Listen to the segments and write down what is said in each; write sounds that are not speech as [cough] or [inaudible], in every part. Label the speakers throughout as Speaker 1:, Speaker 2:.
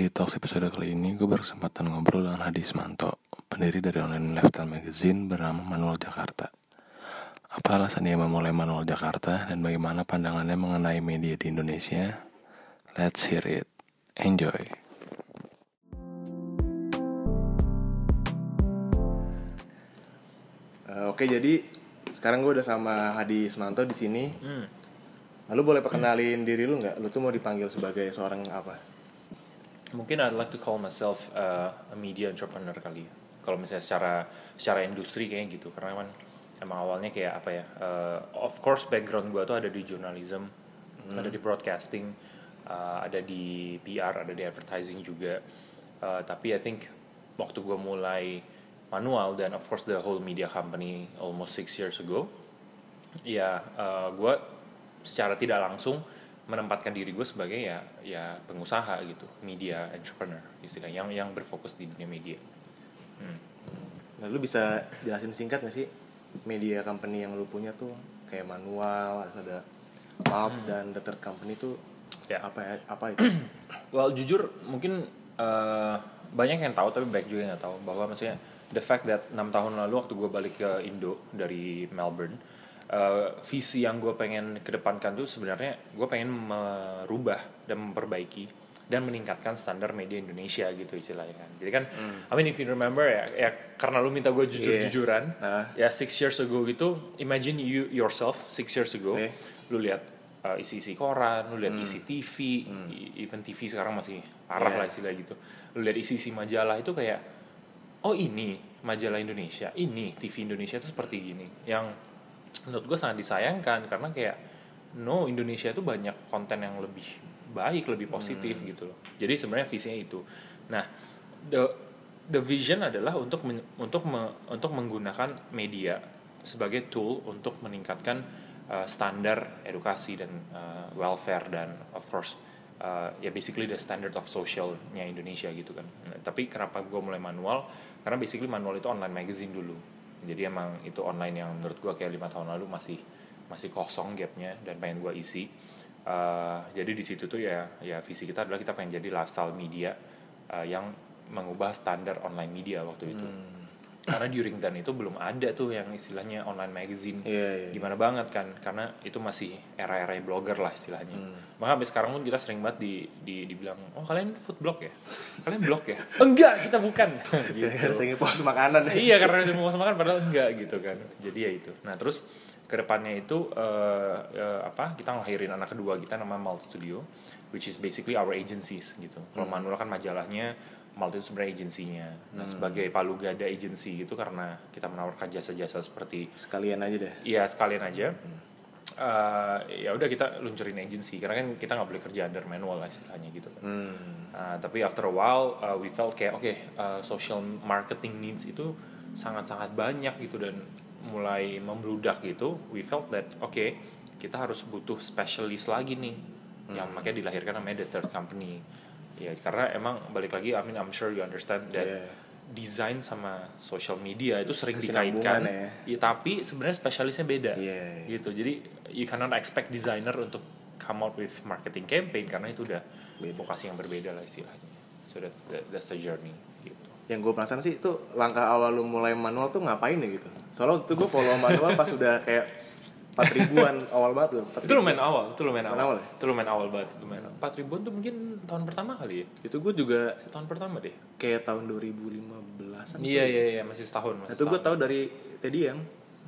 Speaker 1: Di Talks episode kali ini gue berkesempatan ngobrol dengan Hadi Ismanto, pendiri dari online lifestyle magazine bernama Manual Jakarta. Apa alasan dia memulai Manual Jakarta dan bagaimana pandangannya mengenai media di Indonesia? Let's hear it. Enjoy. Eh, Oke, jadi sekarang gue udah sama Hadi Ismanto di sini.
Speaker 2: Hmm.
Speaker 1: Lalu boleh perkenalin diri lu nggak? Lu tuh mau dipanggil sebagai seorang apa?
Speaker 2: Mungkin I'd like to call myself uh, a media entrepreneur kali ya. Kalau misalnya secara secara industri kayak gitu, karena kan emang awalnya kayak apa ya? uh, of course background gue tuh ada di journalism, ada di broadcasting, uh, ada di PR, ada di advertising juga. Uh, tapi I think waktu gue mulai manual dan of course the whole media company almost six years ago, ya uh, gue secara tidak langsung menempatkan diri gue sebagai ya ya pengusaha gitu media entrepreneur istilah yang yang berfokus di dunia media.
Speaker 1: Nah, lu bisa jelasin singkat gak sih media company yang lu punya tuh? Kayak manual, terus ada pulp dan the third company tuh
Speaker 2: Ya.
Speaker 1: apa ya, apa itu? [clears throat]
Speaker 2: well jujur mungkin uh, banyak yang tahu tapi baik juga yang nggak tahu. Bahwa maksudnya the fact that enam tahun lalu waktu gue balik ke Indo dari Melbourne uh, visi yang gue pengen kedepankan tuh sebenarnya gue pengen merubah dan memperbaiki dan meningkatkan standar media Indonesia gitu istilahnya kan. Jadi kan, I mean if you remember ya, ya karena lu minta gue jujur-jujuran,
Speaker 1: Ah.
Speaker 2: ya six years ago gitu, imagine you yourself six years ago,
Speaker 1: Oke.
Speaker 2: lu lihat uh, isi-isi koran, lu lihat isi TV, e- even TV sekarang masih parah
Speaker 1: Iya.
Speaker 2: lah istilah gitu. Lu lihat isi-isi majalah itu kayak, oh ini majalah Indonesia, ini TV Indonesia itu seperti gini. Yang menurut gue sangat disayangkan karena kayak, no Indonesia itu banyak konten yang lebih baik, lebih positif gitu loh. Jadi sebenarnya visinya itu. Nah, the the vision adalah untuk men- untuk me- untuk menggunakan media sebagai tool untuk meningkatkan uh, standar edukasi dan uh, welfare dan of course uh, ya basically the standard of socialnya Indonesia gitu kan. Nah, tapi kenapa gue mulai manual? Karena basically manual itu online magazine dulu. Jadi emang itu online yang menurut gue kayak lima tahun lalu masih masih kosong gapnya dan pengen gue isi. Uh, jadi di situ tuh ya ya visi kita adalah kita pengen jadi lifestyle media uh, yang mengubah standar online media waktu itu. Karena during then itu belum ada tuh yang istilahnya online magazine.
Speaker 1: Iya, iya.
Speaker 2: Gimana banget kan? Karena itu masih era-era blogger lah istilahnya.
Speaker 1: Hmm.
Speaker 2: Maka sampai sekarang pun kita sering banget di, di dibilang, "Oh, kalian food blog ya? Kalian blog ya?" [laughs] enggak, kita bukan. [laughs] gitu.
Speaker 1: Sering post makanan ya.
Speaker 2: iya, karena udah mau makan padahal enggak gitu kan. Jadi ya itu. Nah, terus ke depannya itu eh, eh, apa? Kita ngelahirin anak kedua kita namanya Malt Studio, which is basically our agencies gitu. Kalau Manual kan majalahnya, Malt itu sebenarnya agensinya. Nah, sebagai palu gada agency itu karena kita menawarkan jasa-jasa seperti
Speaker 1: Sekalian aja deh.
Speaker 2: Iya sekalian aja. Eh, ya udah kita luncurin agency karena kan kita nggak boleh kerja under manual lah istilahnya gitu kan.
Speaker 1: Hmm.
Speaker 2: Uh, tapi after a while uh, we felt kayak oke uh, social marketing needs itu sangat-sangat banyak gitu dan mulai membludak gitu. We felt that oke kita harus butuh specialist lagi nih yang makanya dilahirkan namanya the third company. Ya karena emang balik lagi I mean I'm sure you understand that
Speaker 1: Yeah.
Speaker 2: desain sama social media itu sering dikaitkan.
Speaker 1: ya.
Speaker 2: Ya, tapi sebenarnya spesialisnya beda.
Speaker 1: Iya.
Speaker 2: Gitu. Jadi you cannot expect designer untuk come out with marketing campaign karena itu udah
Speaker 1: Beda.
Speaker 2: vokasi yang berbeda lah istilahnya. So that's the, that's the journey gitu.
Speaker 1: Yang gue penasaran sih itu langkah awal lu mulai manual tuh ngapain ya gitu. Soalnya waktu gue follow manual pas udah kayak 4 ribuan awal banget tuh. 4
Speaker 2: Itu lumayan awal, itu lumayan awal.
Speaker 1: awal ya?
Speaker 2: Itu lumayan awal banget, lumayan. 4 ribuan tuh mungkin tahun pertama kali ya.
Speaker 1: Itu gue juga
Speaker 2: Tahun pertama deh.
Speaker 1: kayak tahun 2015an.
Speaker 2: Iya iya iya masih setahun. Masih
Speaker 1: itu gue tahu dari Teddy yang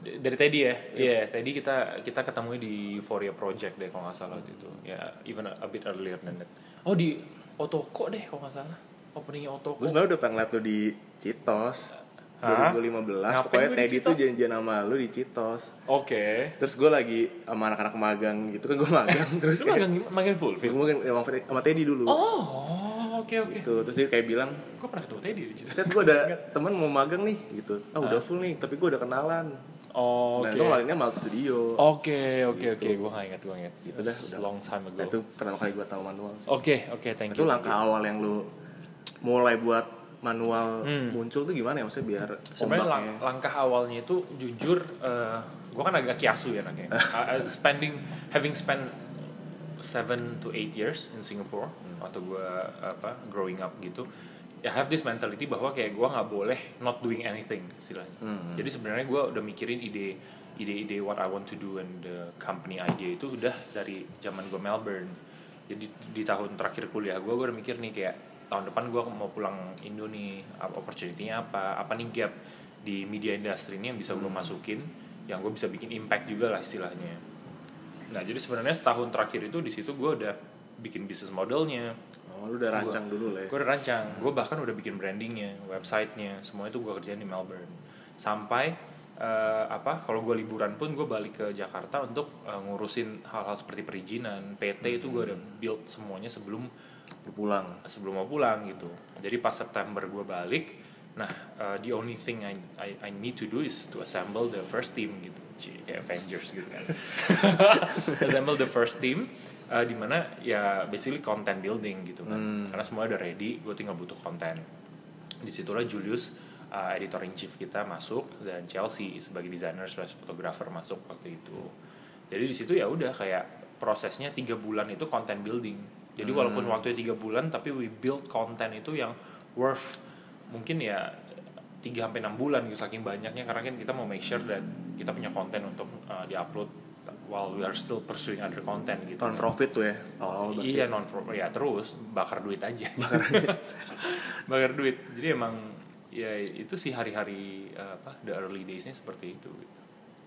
Speaker 2: dari Teddy ya, iya Teddy kita kita ketemu di Euphoria Project deh kalau nggak salah waktu itu, ya even a, a bit earlier than that. Oh di Otoko deh kalau nggak salah, openingnya Otoko.
Speaker 1: gue sebenarnya udah pengen ngeliat lu di Citos.
Speaker 2: Hah?
Speaker 1: 2015
Speaker 2: Ngapain
Speaker 1: pokoknya Teddy tuh
Speaker 2: Citos?
Speaker 1: janjian sama lu di Citos
Speaker 2: Oke.
Speaker 1: terus gue lagi sama anak-anak magang gitu kan gue magang [laughs] terus
Speaker 2: Itu magang? Magang full
Speaker 1: gue
Speaker 2: film?
Speaker 1: magang sama, sama Teddy dulu
Speaker 2: Oh, oke oke.
Speaker 1: gitu terus dia kayak bilang
Speaker 2: Gue pernah ketemu Teddy di situ.
Speaker 1: kan gue ada teman mau magang nih gitu ah udah full nih tapi gue udah kenalan
Speaker 2: Oh,
Speaker 1: nah
Speaker 2: oke.
Speaker 1: itu ngelalinnya Malt Studio
Speaker 2: Oke oke oke, gue nggak ingat gue ingat.
Speaker 1: Gitu dah, udah.
Speaker 2: Long time ago.
Speaker 1: nah, itu pertama kali gue tahu manual.
Speaker 2: Oke oke, thank
Speaker 1: itu
Speaker 2: you.
Speaker 1: langkah awal yang lu mulai buat manual
Speaker 2: Hmm.
Speaker 1: muncul tuh gimana ya maksudnya biar
Speaker 2: Sebenarnya lang- langkah awalnya itu jujur, gue kan agak kiasu ya anaknya. [laughs] Uh, uh, spending, having spent seven to eight years in Singapore waktu gue apa growing up gitu ya have this mentality bahwa kayak gue nggak boleh not doing anything istilahnya
Speaker 1: Hmm.
Speaker 2: jadi sebenarnya gue udah mikirin ide ide-ide what I want to do and the company idea itu udah dari zaman gue Melbourne jadi di tahun terakhir kuliah gue gue udah mikir nih kayak tahun depan gue mau pulang Indo nih apa opportunity-nya apa apa nih gap di media industry ini yang bisa gue masukin yang gue bisa bikin impact juga lah istilahnya. Nah jadi sebenarnya setahun terakhir itu di situ gue udah bikin bisnis modelnya.
Speaker 1: Oh, lu udah rancang dulu lah ya.
Speaker 2: gue udah rancang. Gue bahkan udah bikin brandingnya websitenya. Semua itu gue kerjain di Melbourne. Sampai eh, apa kalau gue liburan pun gue balik ke Jakarta untuk eh, ngurusin hal-hal seperti perizinan PT itu gue udah build semuanya sebelum
Speaker 1: Lu pulang.
Speaker 2: sebelum mau pulang gitu. Jadi pas September gue balik nah uh, the only thing I, I I need to do is to assemble the first team gitu. Cie, kayak Avengers gitu kan. [laughs] Assemble the first team uh, di mana ya basically content building gitu kan.
Speaker 1: Hmm.
Speaker 2: karena semua udah ready gue tinggal butuh konten. Di situlah Julius uh, editor in chief kita masuk dan Chelsea sebagai designer slash photographer masuk waktu itu. Jadi di situ ya udah kayak prosesnya tiga bulan itu content building jadi walaupun waktunya tiga bulan tapi we build konten itu yang worth mungkin ya 3 sampai enam bulan gitu saking banyaknya karena kan kita mau make sure that kita punya konten untuk uh, diupload while we are still pursuing other content gitu.
Speaker 1: Non profit tuh ya. Awal-awal berarti.
Speaker 2: Iya non ya terus bakar duit aja. [laughs] Bakar duit. Jadi emang ya itu sih hari-hari uh, apa the early days-nya seperti itu. Gitu.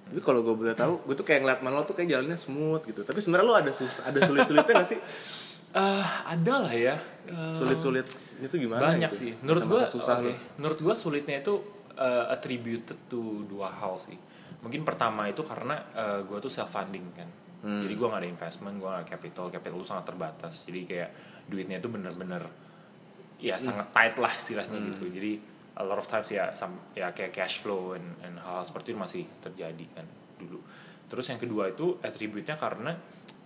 Speaker 1: Tapi kalau gue boleh tahu, gue tuh kayak ngeliat manual tuh kayak jalannya smooth gitu. Tapi sebenarnya lo ada sus ada sulit-sulitnya gak sih? [laughs]
Speaker 2: Eh ada lah ya. Eh,
Speaker 1: Sulit-sulit itu gimana?
Speaker 2: banyak
Speaker 1: gitu?
Speaker 2: sih. Menurut gua
Speaker 1: Masa-masa susah lo.
Speaker 2: Menurut gua sulitnya itu uh, attributed to dua hal sih. Mungkin pertama itu karena uh, gua tuh self funding kan.
Speaker 1: Hmm.
Speaker 2: Jadi gua gak ada investment, gua gak ada capital, capital lu sangat terbatas. Jadi kayak duitnya itu bener-bener ya sangat tight lah istilahnya
Speaker 1: Hmm.
Speaker 2: gitu. Jadi a lot of times ya sam- ya kayak cash flow and, and hal, hal seperti itu masih terjadi kan dulu. Terus yang kedua itu attribute-nya karena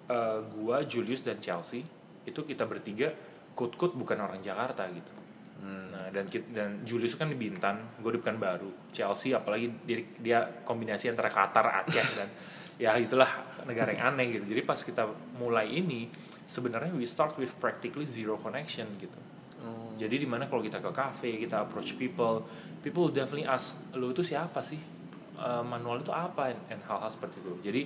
Speaker 2: uh, gua Julius dan Chelsea itu kita bertiga kut-kut bukan orang Jakarta gitu.
Speaker 1: Hmm.
Speaker 2: Nah, dan kit- dan Julius kan di Bintan, gue di Pekanbaru. Chelsea apalagi dia, dia kombinasi antara Qatar, Aceh [laughs] dan ya itulah negara yang aneh gitu. Jadi pas kita mulai ini sebenarnya we start with practically zero connection gitu.
Speaker 1: Oh.
Speaker 2: Jadi di mana kalau kita ke cafe, kita approach people, people will definitely ask, lo itu siapa sih? Eh, manual itu apa? And, and hal-hal seperti itu. Jadi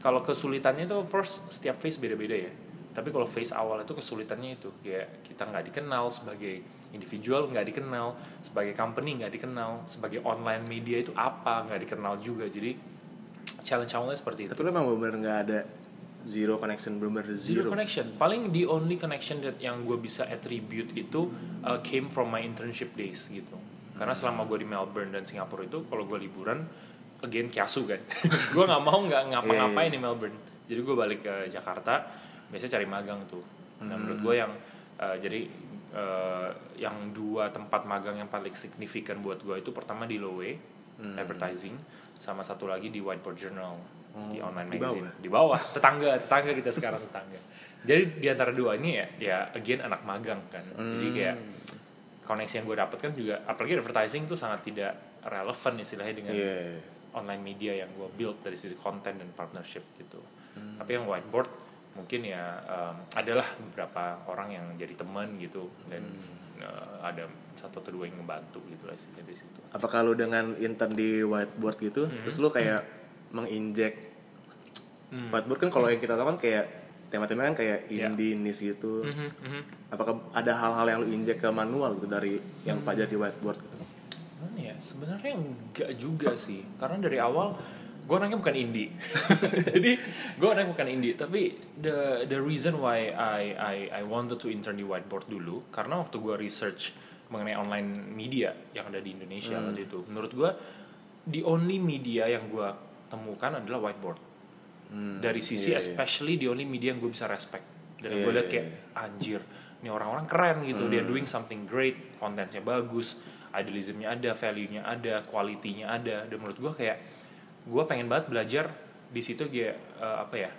Speaker 2: kalau kesulitannya itu first setiap face beda-beda ya. Tapi kalau face awal itu kesulitannya itu kayak kita nggak dikenal sebagai individual nggak dikenal, sebagai company nggak dikenal, sebagai online media itu apa nggak dikenal juga. Jadi challenge awalnya seperti itu.
Speaker 1: Tapi lo emang bener-bener gak ada zero connection, bener-bener
Speaker 2: Zero
Speaker 1: zero.
Speaker 2: connection. Paling the only connection that yang gue bisa attribute itu uh, came from my internship days gitu. Karena selama gue di Melbourne dan Singapura itu, kalau gue liburan, again kiasu kan. [laughs] gue nggak mau nggak ngapa-ngapain di Melbourne. Jadi gue balik ke Jakarta, biasanya cari magang tuh. Nah menurut gue yang uh, jadi uh, yang dua tempat magang yang paling signifikan buat gue itu pertama di Lowe, advertising, sama satu lagi di Whiteboard Journal di
Speaker 1: Oh,
Speaker 2: online
Speaker 1: di
Speaker 2: magazine.
Speaker 1: Bawah?
Speaker 2: di bawah. Tetangga tetangga kita sekarang tetangga. Jadi di antara dua ini ya ya again anak magang kan. Jadi kayak koneksi yang gue dapet kan juga apalagi advertising itu sangat tidak relevan istilahnya dengan
Speaker 1: Iya.
Speaker 2: online media yang gue build dari sisi konten dan partnership gitu. Tapi yang whiteboard mungkin ya um, adalah beberapa orang yang jadi teman gitu dan uh, ada satu atau dua yang ngebantu gitu lah di situ
Speaker 1: Apakah lo dengan intern di whiteboard gitu,
Speaker 2: Hmm.
Speaker 1: terus lo kayak menginjek whiteboard kan kalau yang kita tahu kan kayak tema-tema kan kayak
Speaker 2: Iya.
Speaker 1: indie niche gitu.
Speaker 2: Mhm, mhm.
Speaker 1: Apakah ada hal-hal yang lo injek ke manual gitu dari yang
Speaker 2: Hmm.
Speaker 1: pelajar di whiteboard gitu?
Speaker 2: Mana ya? Sebenarnya enggak juga sih. Karena dari awal gue orangnya bukan indie. [laughs] Jadi gue orangnya bukan indie. Tapi the the reason why I I I wanted to intern di whiteboard dulu karena waktu gue research mengenai online media yang ada di Indonesia
Speaker 1: Hmm.
Speaker 2: waktu itu, menurut gue the only media yang gue temukan adalah whiteboard.
Speaker 1: Hmm,
Speaker 2: Dari sisi
Speaker 1: iya, iya.
Speaker 2: especially the only media yang gue bisa respect. Dan
Speaker 1: Iya,
Speaker 2: gue liat
Speaker 1: iya,
Speaker 2: kayak anjir, ini orang-orang keren gitu. Dia
Speaker 1: Hmm.
Speaker 2: doing something great, kontennya bagus, idealismnya ada, value-nya ada, quality-nya ada. Dan menurut gue kayak gue pengen banget belajar di situ kayak eh, apa ya?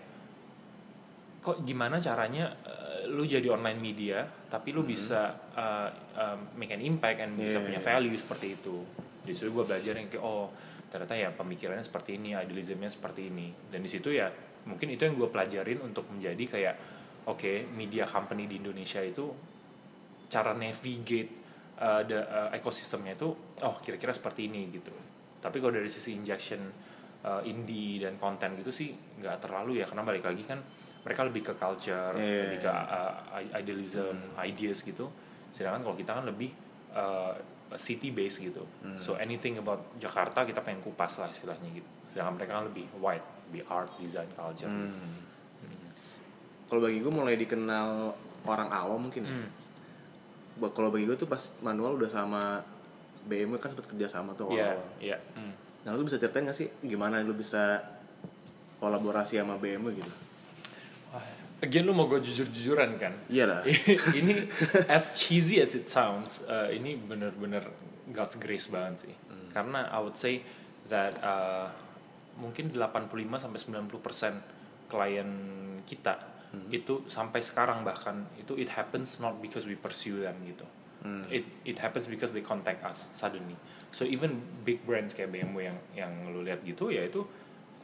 Speaker 2: Kok gimana caranya eh, lu jadi online media, tapi lu bisa eh, eh, make an impact and bisa
Speaker 1: Hmm. Iya,
Speaker 2: punya
Speaker 1: iya.
Speaker 2: value seperti itu. Di situ gue belajar yang kayak oh ternyata ya pemikirannya seperti ini, idealismnya seperti ini. Dan di situ ya mungkin itu yang gue pelajarin untuk menjadi kayak oke media company di Indonesia itu cara navigate uh, the uh, ekosistemnya itu oh kira-kira seperti ini gitu tapi kalau dari sisi injection uh, indie dan konten gitu sih nggak terlalu ya karena balik lagi kan mereka lebih ke culture
Speaker 1: Iya,
Speaker 2: lebih ke uh, idealism ideas gitu sedangkan kalau kita kan lebih uh, city based gitu so anything about Jakarta kita pengen kupas lah istilahnya gitu sedangkan mereka kan lebih wide lebih art design culture
Speaker 1: Hmm. Kalau bagi gue mulai dikenal orang awam mungkin. ya.
Speaker 2: Hmm.
Speaker 1: Ba- Kalau bagi gue tuh pas manual udah sama BMW kan sempat kerja sama tuh
Speaker 2: Iya,
Speaker 1: awal-awal.
Speaker 2: iya. Hmm.
Speaker 1: Nah lu bisa ceritain gak sih gimana lu bisa kolaborasi sama BMW gitu?
Speaker 2: Wah, Again lu mau gue jujur-jujuran kan?
Speaker 1: Iya lah. [laughs]
Speaker 2: ini as cheesy as it sounds, uh, ini bener-bener God's grace banget sih. Karena I would say that uh, mungkin 85 sampai 90 persen klien kita itu sampai sekarang bahkan itu it happens not because we pursue them gitu. It it happens because they contact us suddenly. So even big brands kayak BMW yang yang lu lihat gitu ya itu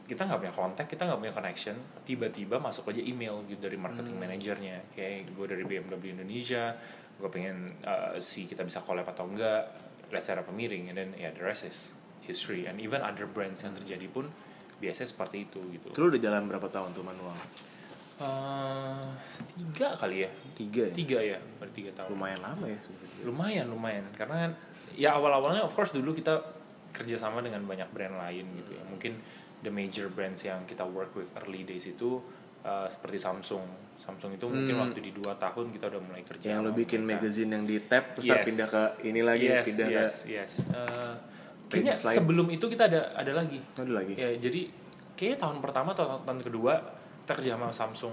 Speaker 2: kita nggak punya kontak, kita nggak punya connection, tiba-tiba masuk aja email gitu dari marketing manajernya, kayak gue dari BMW Indonesia, gue pengen uh, si kita bisa collab atau enggak, let's set up a meeting, and then ya the rest is history, and even other brands yang terjadi pun biasanya seperti itu gitu.
Speaker 1: Itu lu udah jalan berapa tahun tuh manual?
Speaker 2: Uh, tiga kali ya,
Speaker 1: Tiga ya?
Speaker 2: tiga ya, baru tiga tahun.
Speaker 1: Lumayan lama ya sebenarnya.
Speaker 2: lumayan lumayan karena ya awal awalnya of course dulu kita kerjasama dengan banyak brand lain gitu ya mungkin the major brands yang kita work with early days itu uh, seperti Samsung Samsung itu mungkin
Speaker 1: Hmm.
Speaker 2: waktu di dua tahun kita udah mulai kerja
Speaker 1: Yang
Speaker 2: sama
Speaker 1: bikin
Speaker 2: mereka.
Speaker 1: magazine yang di tab terus
Speaker 2: Yes.
Speaker 1: pindah ke ini lagi,
Speaker 2: yes,
Speaker 1: pindah
Speaker 2: yes, yes. Uh, kayaknya sebelum itu kita ada ada lagi
Speaker 1: ke ada lagi.
Speaker 2: ya jadi kayaknya tahun pertama atau tahun kedua kita kerja sama Samsung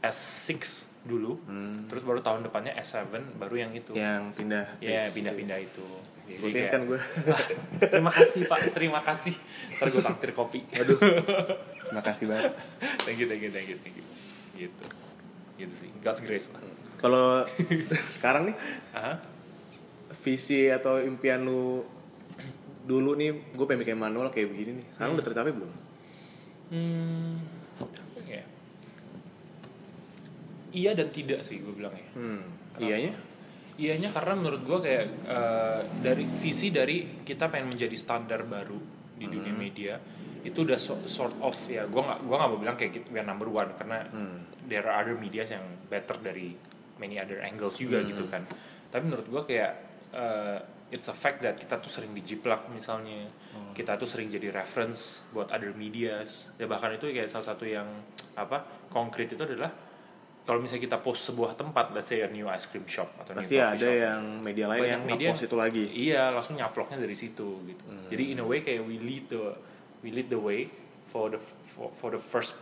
Speaker 2: S6 dulu
Speaker 1: Hmm.
Speaker 2: terus baru tahun depannya S7 baru yang itu
Speaker 1: Yang pindah.
Speaker 2: Ya
Speaker 1: page.
Speaker 2: pindah-pindah itu. Jadi kayak,
Speaker 1: kan gue. [laughs]
Speaker 2: terima kasih Pak, terima kasih. Ntar gue takdir kopi. Aduh. [laughs]
Speaker 1: Makasih banget.
Speaker 2: thank you, thank you, thank you, thank you. Gitu. Gitu sih. God's grace lah.
Speaker 1: Kalau [laughs] sekarang nih
Speaker 2: Aha.
Speaker 1: visi atau impian lu dulu nih gue pengen bikin manual kayak begini nih. Sekarang udah tercapai belum?
Speaker 2: Hmm? Iya dan tidak sih gue bilang ya.
Speaker 1: Hmm.
Speaker 2: Kenapa?
Speaker 1: Iyanya?
Speaker 2: Iyanya karena menurut gue kayak eh, dari visi dari kita pengen menjadi standar baru di dunia media itu udah so- sort of ya gue nggak gua nggak mau bilang kayak we are number one karena
Speaker 1: Hmm.
Speaker 2: there are other medias yang better dari many other angles juga gitu kan tapi menurut gue kayak eh, it's a fact that kita tuh sering dijiplak misalnya kita tuh sering jadi reference buat other medias ya bahkan itu kayak salah satu yang apa konkret itu adalah kalau misalnya kita post sebuah tempat let's say a new ice cream shop atau
Speaker 1: Pasti
Speaker 2: new coffee
Speaker 1: ada
Speaker 2: shop,
Speaker 1: yang media lain yang
Speaker 2: media
Speaker 1: nge-post itu lagi.
Speaker 2: iya langsung nyaploknya dari situ gitu. Jadi in a way kayak we lead the we lead the way for the for, for the first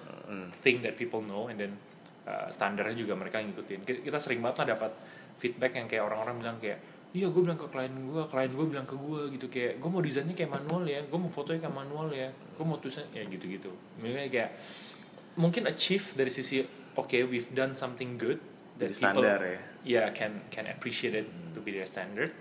Speaker 2: thing that people know and then uh, standarnya juga mereka ngikutin. Ki- kita sering banget lah dapat feedback yang kayak orang-orang bilang kayak iya gue bilang ke klien gue klien gue bilang ke gue gitu. Kayak gue mau desainnya kayak manual ya gue mau fotonya kayak manual ya gue mau tulisannya ya gitu-gitu. Makanya kayak mungkin achieve dari sisi oke we've done something good that
Speaker 1: Jadi
Speaker 2: people
Speaker 1: standar ya.
Speaker 2: yeah can can appreciate it to be their standard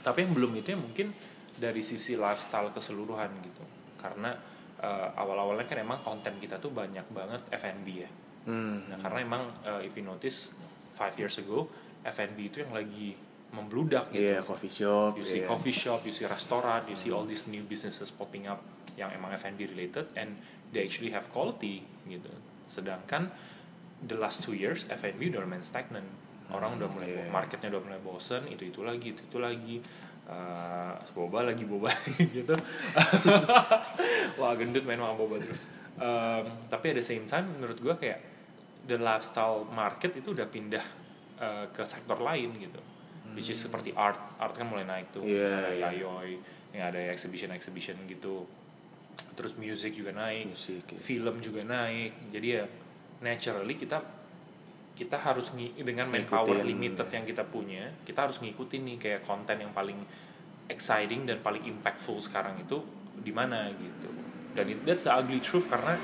Speaker 2: tapi yang belum itu ya mungkin dari sisi lifestyle keseluruhan gitu karena uh, awal-awalnya kan emang konten kita tuh banyak banget F&B ya
Speaker 1: Hmm.
Speaker 2: nah karena emang uh, if you notice five years ago F&B itu yang lagi membludak gitu
Speaker 1: Iya, coffee shop.
Speaker 2: you see
Speaker 1: iya.
Speaker 2: coffee shop, you see restoran, you see all these new businesses popping up yang emang F&B related and they actually have quality gitu. Sedangkan the last two years F&B udah lumayan stagnant. Orang udah mulai
Speaker 1: iya.
Speaker 2: marketnya udah mulai bosen, itu itu lagi, itu itu lagi. Uh, boba lagi boba [laughs] gitu. [laughs] Wah gendut main sama boba terus. Um, tapi at the same time menurut gua kayak the lifestyle market itu udah pindah uh, ke sektor lain gitu. Which is seperti art, art kan mulai naik tuh,
Speaker 1: Iya,
Speaker 2: ada
Speaker 1: iya.
Speaker 2: Yayoi, yang ada exhibition exhibition gitu. Terus music juga naik,
Speaker 1: Musik, iya.
Speaker 2: film juga naik. Jadi ya naturally kita kita harus ngi- dengan
Speaker 1: Ngikutin.
Speaker 2: manpower limited yang kita punya, kita harus ngikutin nih kayak konten yang paling exciting dan paling impactful sekarang itu di mana gitu. Dan it, that's the ugly truth karena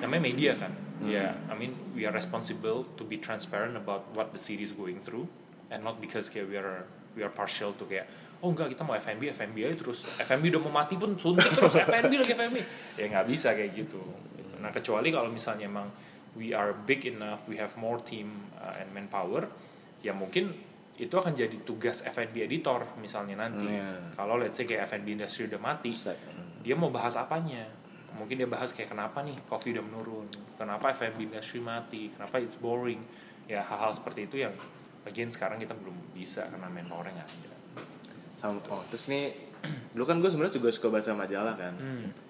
Speaker 2: namanya media kan. Ya, I mean we are responsible to be transparent about what the city is going through and not because kayak we are we are partial to kayak oh enggak kita mau F&B F&B aja terus F&B udah mau mati pun suntik terus F&B lagi F&B ya nggak bisa kayak gitu. nah kecuali kalau misalnya emang we are big enough we have more team uh, and manpower ya mungkin itu akan jadi tugas F&B editor misalnya nanti
Speaker 3: Hmm, iya.
Speaker 2: kalau let's say kayak F&B industry udah mati
Speaker 3: Bisa. Hmm.
Speaker 2: dia mau bahas apanya mungkin dia bahas kayak kenapa nih coffee udah menurun kenapa F&B industry mati kenapa it's boring ya hal-hal seperti itu yang bagian sekarang kita belum bisa karena manpower nggak ada
Speaker 3: Sama, oh, terus nih [clears throat] dulu kan gue sebenarnya juga suka baca majalah kan.
Speaker 2: hmm.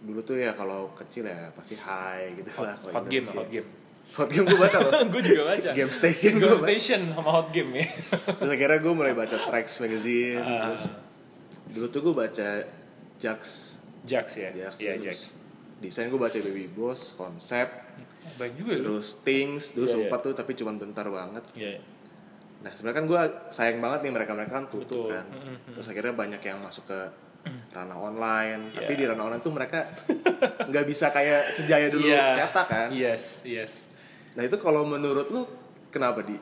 Speaker 3: Dulu tuh ya kalau kecil ya pasti high gitu
Speaker 2: hot,
Speaker 3: lah.
Speaker 2: hot game hot game
Speaker 3: Hot game gue baca loh. [laughs]
Speaker 2: gue juga baca
Speaker 3: Game Station
Speaker 2: Game
Speaker 3: baca.
Speaker 2: Station sama hot game ya
Speaker 3: Terus akhirnya gue mulai baca Trax magazine.
Speaker 2: Ah.
Speaker 3: Terus dulu tuh gue baca Jax.
Speaker 2: Jax ya
Speaker 3: Jax.
Speaker 2: iya
Speaker 3: terus
Speaker 2: Jax
Speaker 3: Desain gue baca Baby Boss, konsep,
Speaker 2: baik juga lu
Speaker 3: terus Things, dulu
Speaker 2: Iya,
Speaker 3: sempat
Speaker 2: iya.
Speaker 3: tuh tapi cuma bentar banget.
Speaker 2: Iya, iya.
Speaker 3: Nah sebenarnya kan gue sayang banget nih mereka-mereka kan tutup
Speaker 2: Betul.
Speaker 3: kan.
Speaker 2: Mm-mm.
Speaker 3: Terus akhirnya banyak yang masuk ke ranah online. Tapi
Speaker 2: Iya.
Speaker 3: di ranah online tuh mereka [laughs] nggak bisa kayak sejaya dulu
Speaker 2: Iya.
Speaker 3: cetak kan.
Speaker 2: yes yes
Speaker 3: Nah itu kalau menurut lu kenapa di?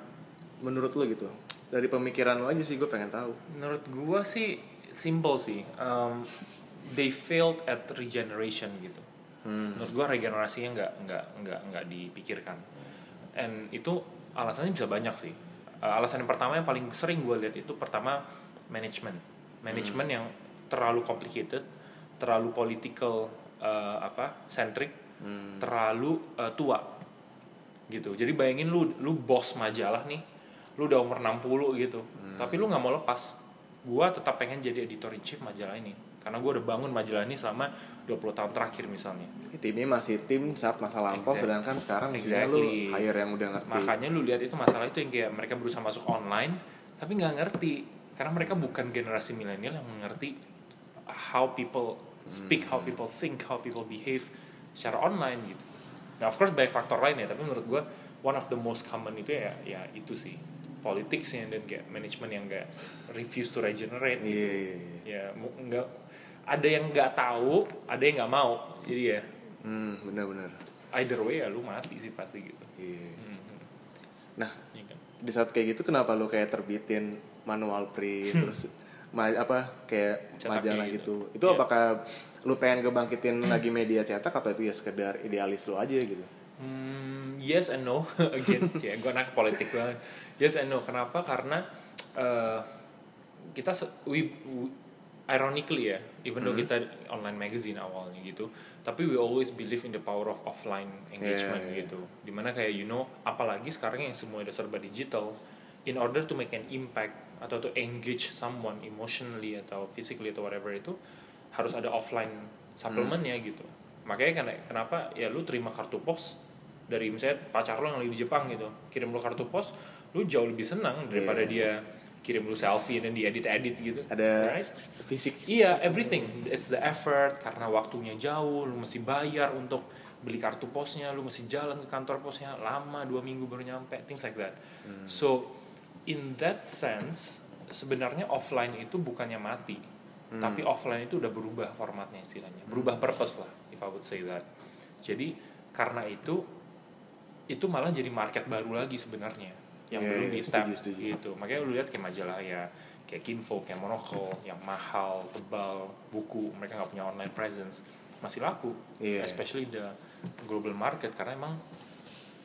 Speaker 3: Menurut lu gitu? Dari pemikiran lu aja sih gue pengen tahu.
Speaker 2: menurut gua sih simple sih Um, they failed at regeneration gitu
Speaker 3: Hmm.
Speaker 2: menurut gua regenerasinya nggak nggak nggak nggak dipikirkan and itu alasannya bisa banyak sih Uh, alasan yang pertama yang paling sering gue lihat itu pertama manajemen manajemen yang terlalu complicated terlalu political uh, apa centric
Speaker 3: Hmm.
Speaker 2: terlalu uh, tua. Gitu. Jadi bayangin lu lu bos majalah nih lu udah umur 60 gitu tapi lu nggak mau lepas. Gua tetap pengen jadi editor in chief majalah ini karena gua udah bangun majalah ini selama 20 tahun terakhir misalnya.
Speaker 3: Timnya masih tim saat masa lampau,
Speaker 2: Exact-
Speaker 3: sedangkan sekarang mestinya lu
Speaker 2: Exactly.
Speaker 3: hire yang udah ngerti.
Speaker 2: makanya lu lihat itu masalah itu yang kayak mereka berusaha masuk online tapi nggak ngerti. Karena mereka bukan generasi milenial yang mengerti how people speak how people think how people behave secara online gitu nah of course banyak faktor lain ya tapi menurut gua one of the most common itu ya ya itu sih politics dan kayak manajemen yang nggak refuse to regenerate
Speaker 3: Iya, iya, iya.
Speaker 2: ya mu- nggak ada yang nggak tahu ada yang nggak mau jadi ya
Speaker 3: Hmm, benar-benar.
Speaker 2: either way ya lu mati sih pasti gitu
Speaker 3: Iya.
Speaker 2: Mhm.
Speaker 3: Nah,
Speaker 2: Iya kan?
Speaker 3: di saat kayak gitu kenapa lu kayak terbitin manual print [laughs] terus ma- apa kayak
Speaker 2: Cetaknya
Speaker 3: majalah
Speaker 2: gitu.
Speaker 3: gitu. Itu
Speaker 2: Iya.
Speaker 3: apakah lu pengen ngebangkitin lagi media cetak atau itu ya sekedar idealis lu aja gitu?
Speaker 2: Hmm, yes and no [laughs] again [laughs] ya gue anak politik banget yes and no kenapa karena eh, kita we, we- ironically ya even though kita online magazine awalnya gitu tapi we always believe in the power of offline engagement
Speaker 3: Yeah, yeah.
Speaker 2: gitu di mana kayak you know apalagi sekarang yang semua udah serba digital in order to make an impact atau to engage someone emotionally atau physically atau whatever itu harus ada offline supplementnya gitu makanya kan kenapa ya lu terima kartu pos dari misalnya pacar lo yang lagi di Jepang gitu kirim lu kartu pos lu jauh lebih senang daripada
Speaker 3: Iya.
Speaker 2: dia kirim lu selfie dan diedit edit gitu
Speaker 3: Ada
Speaker 2: right?
Speaker 3: fisik
Speaker 2: Iya, everything. It's the effort karena waktunya jauh, lu mesti bayar untuk beli kartu posnya, lu mesti jalan ke kantor posnya lama dua minggu baru nyampe, things like that. So in that sense sebenarnya offline itu bukannya mati, tapi offline itu udah berubah formatnya istilahnya, berubah purpose lah, if I would say that. Jadi karena itu itu malah jadi market baru lagi sebenarnya yang
Speaker 3: Iya,
Speaker 2: belum
Speaker 3: iya,
Speaker 2: di tap
Speaker 3: setuju.
Speaker 2: gitu. Makanya lu lihat kayak majalah ya kayak Kinfo kayak Monocle yang mahal tebal buku mereka nggak punya online presence masih laku.
Speaker 3: Iya.
Speaker 2: especially the global market karena emang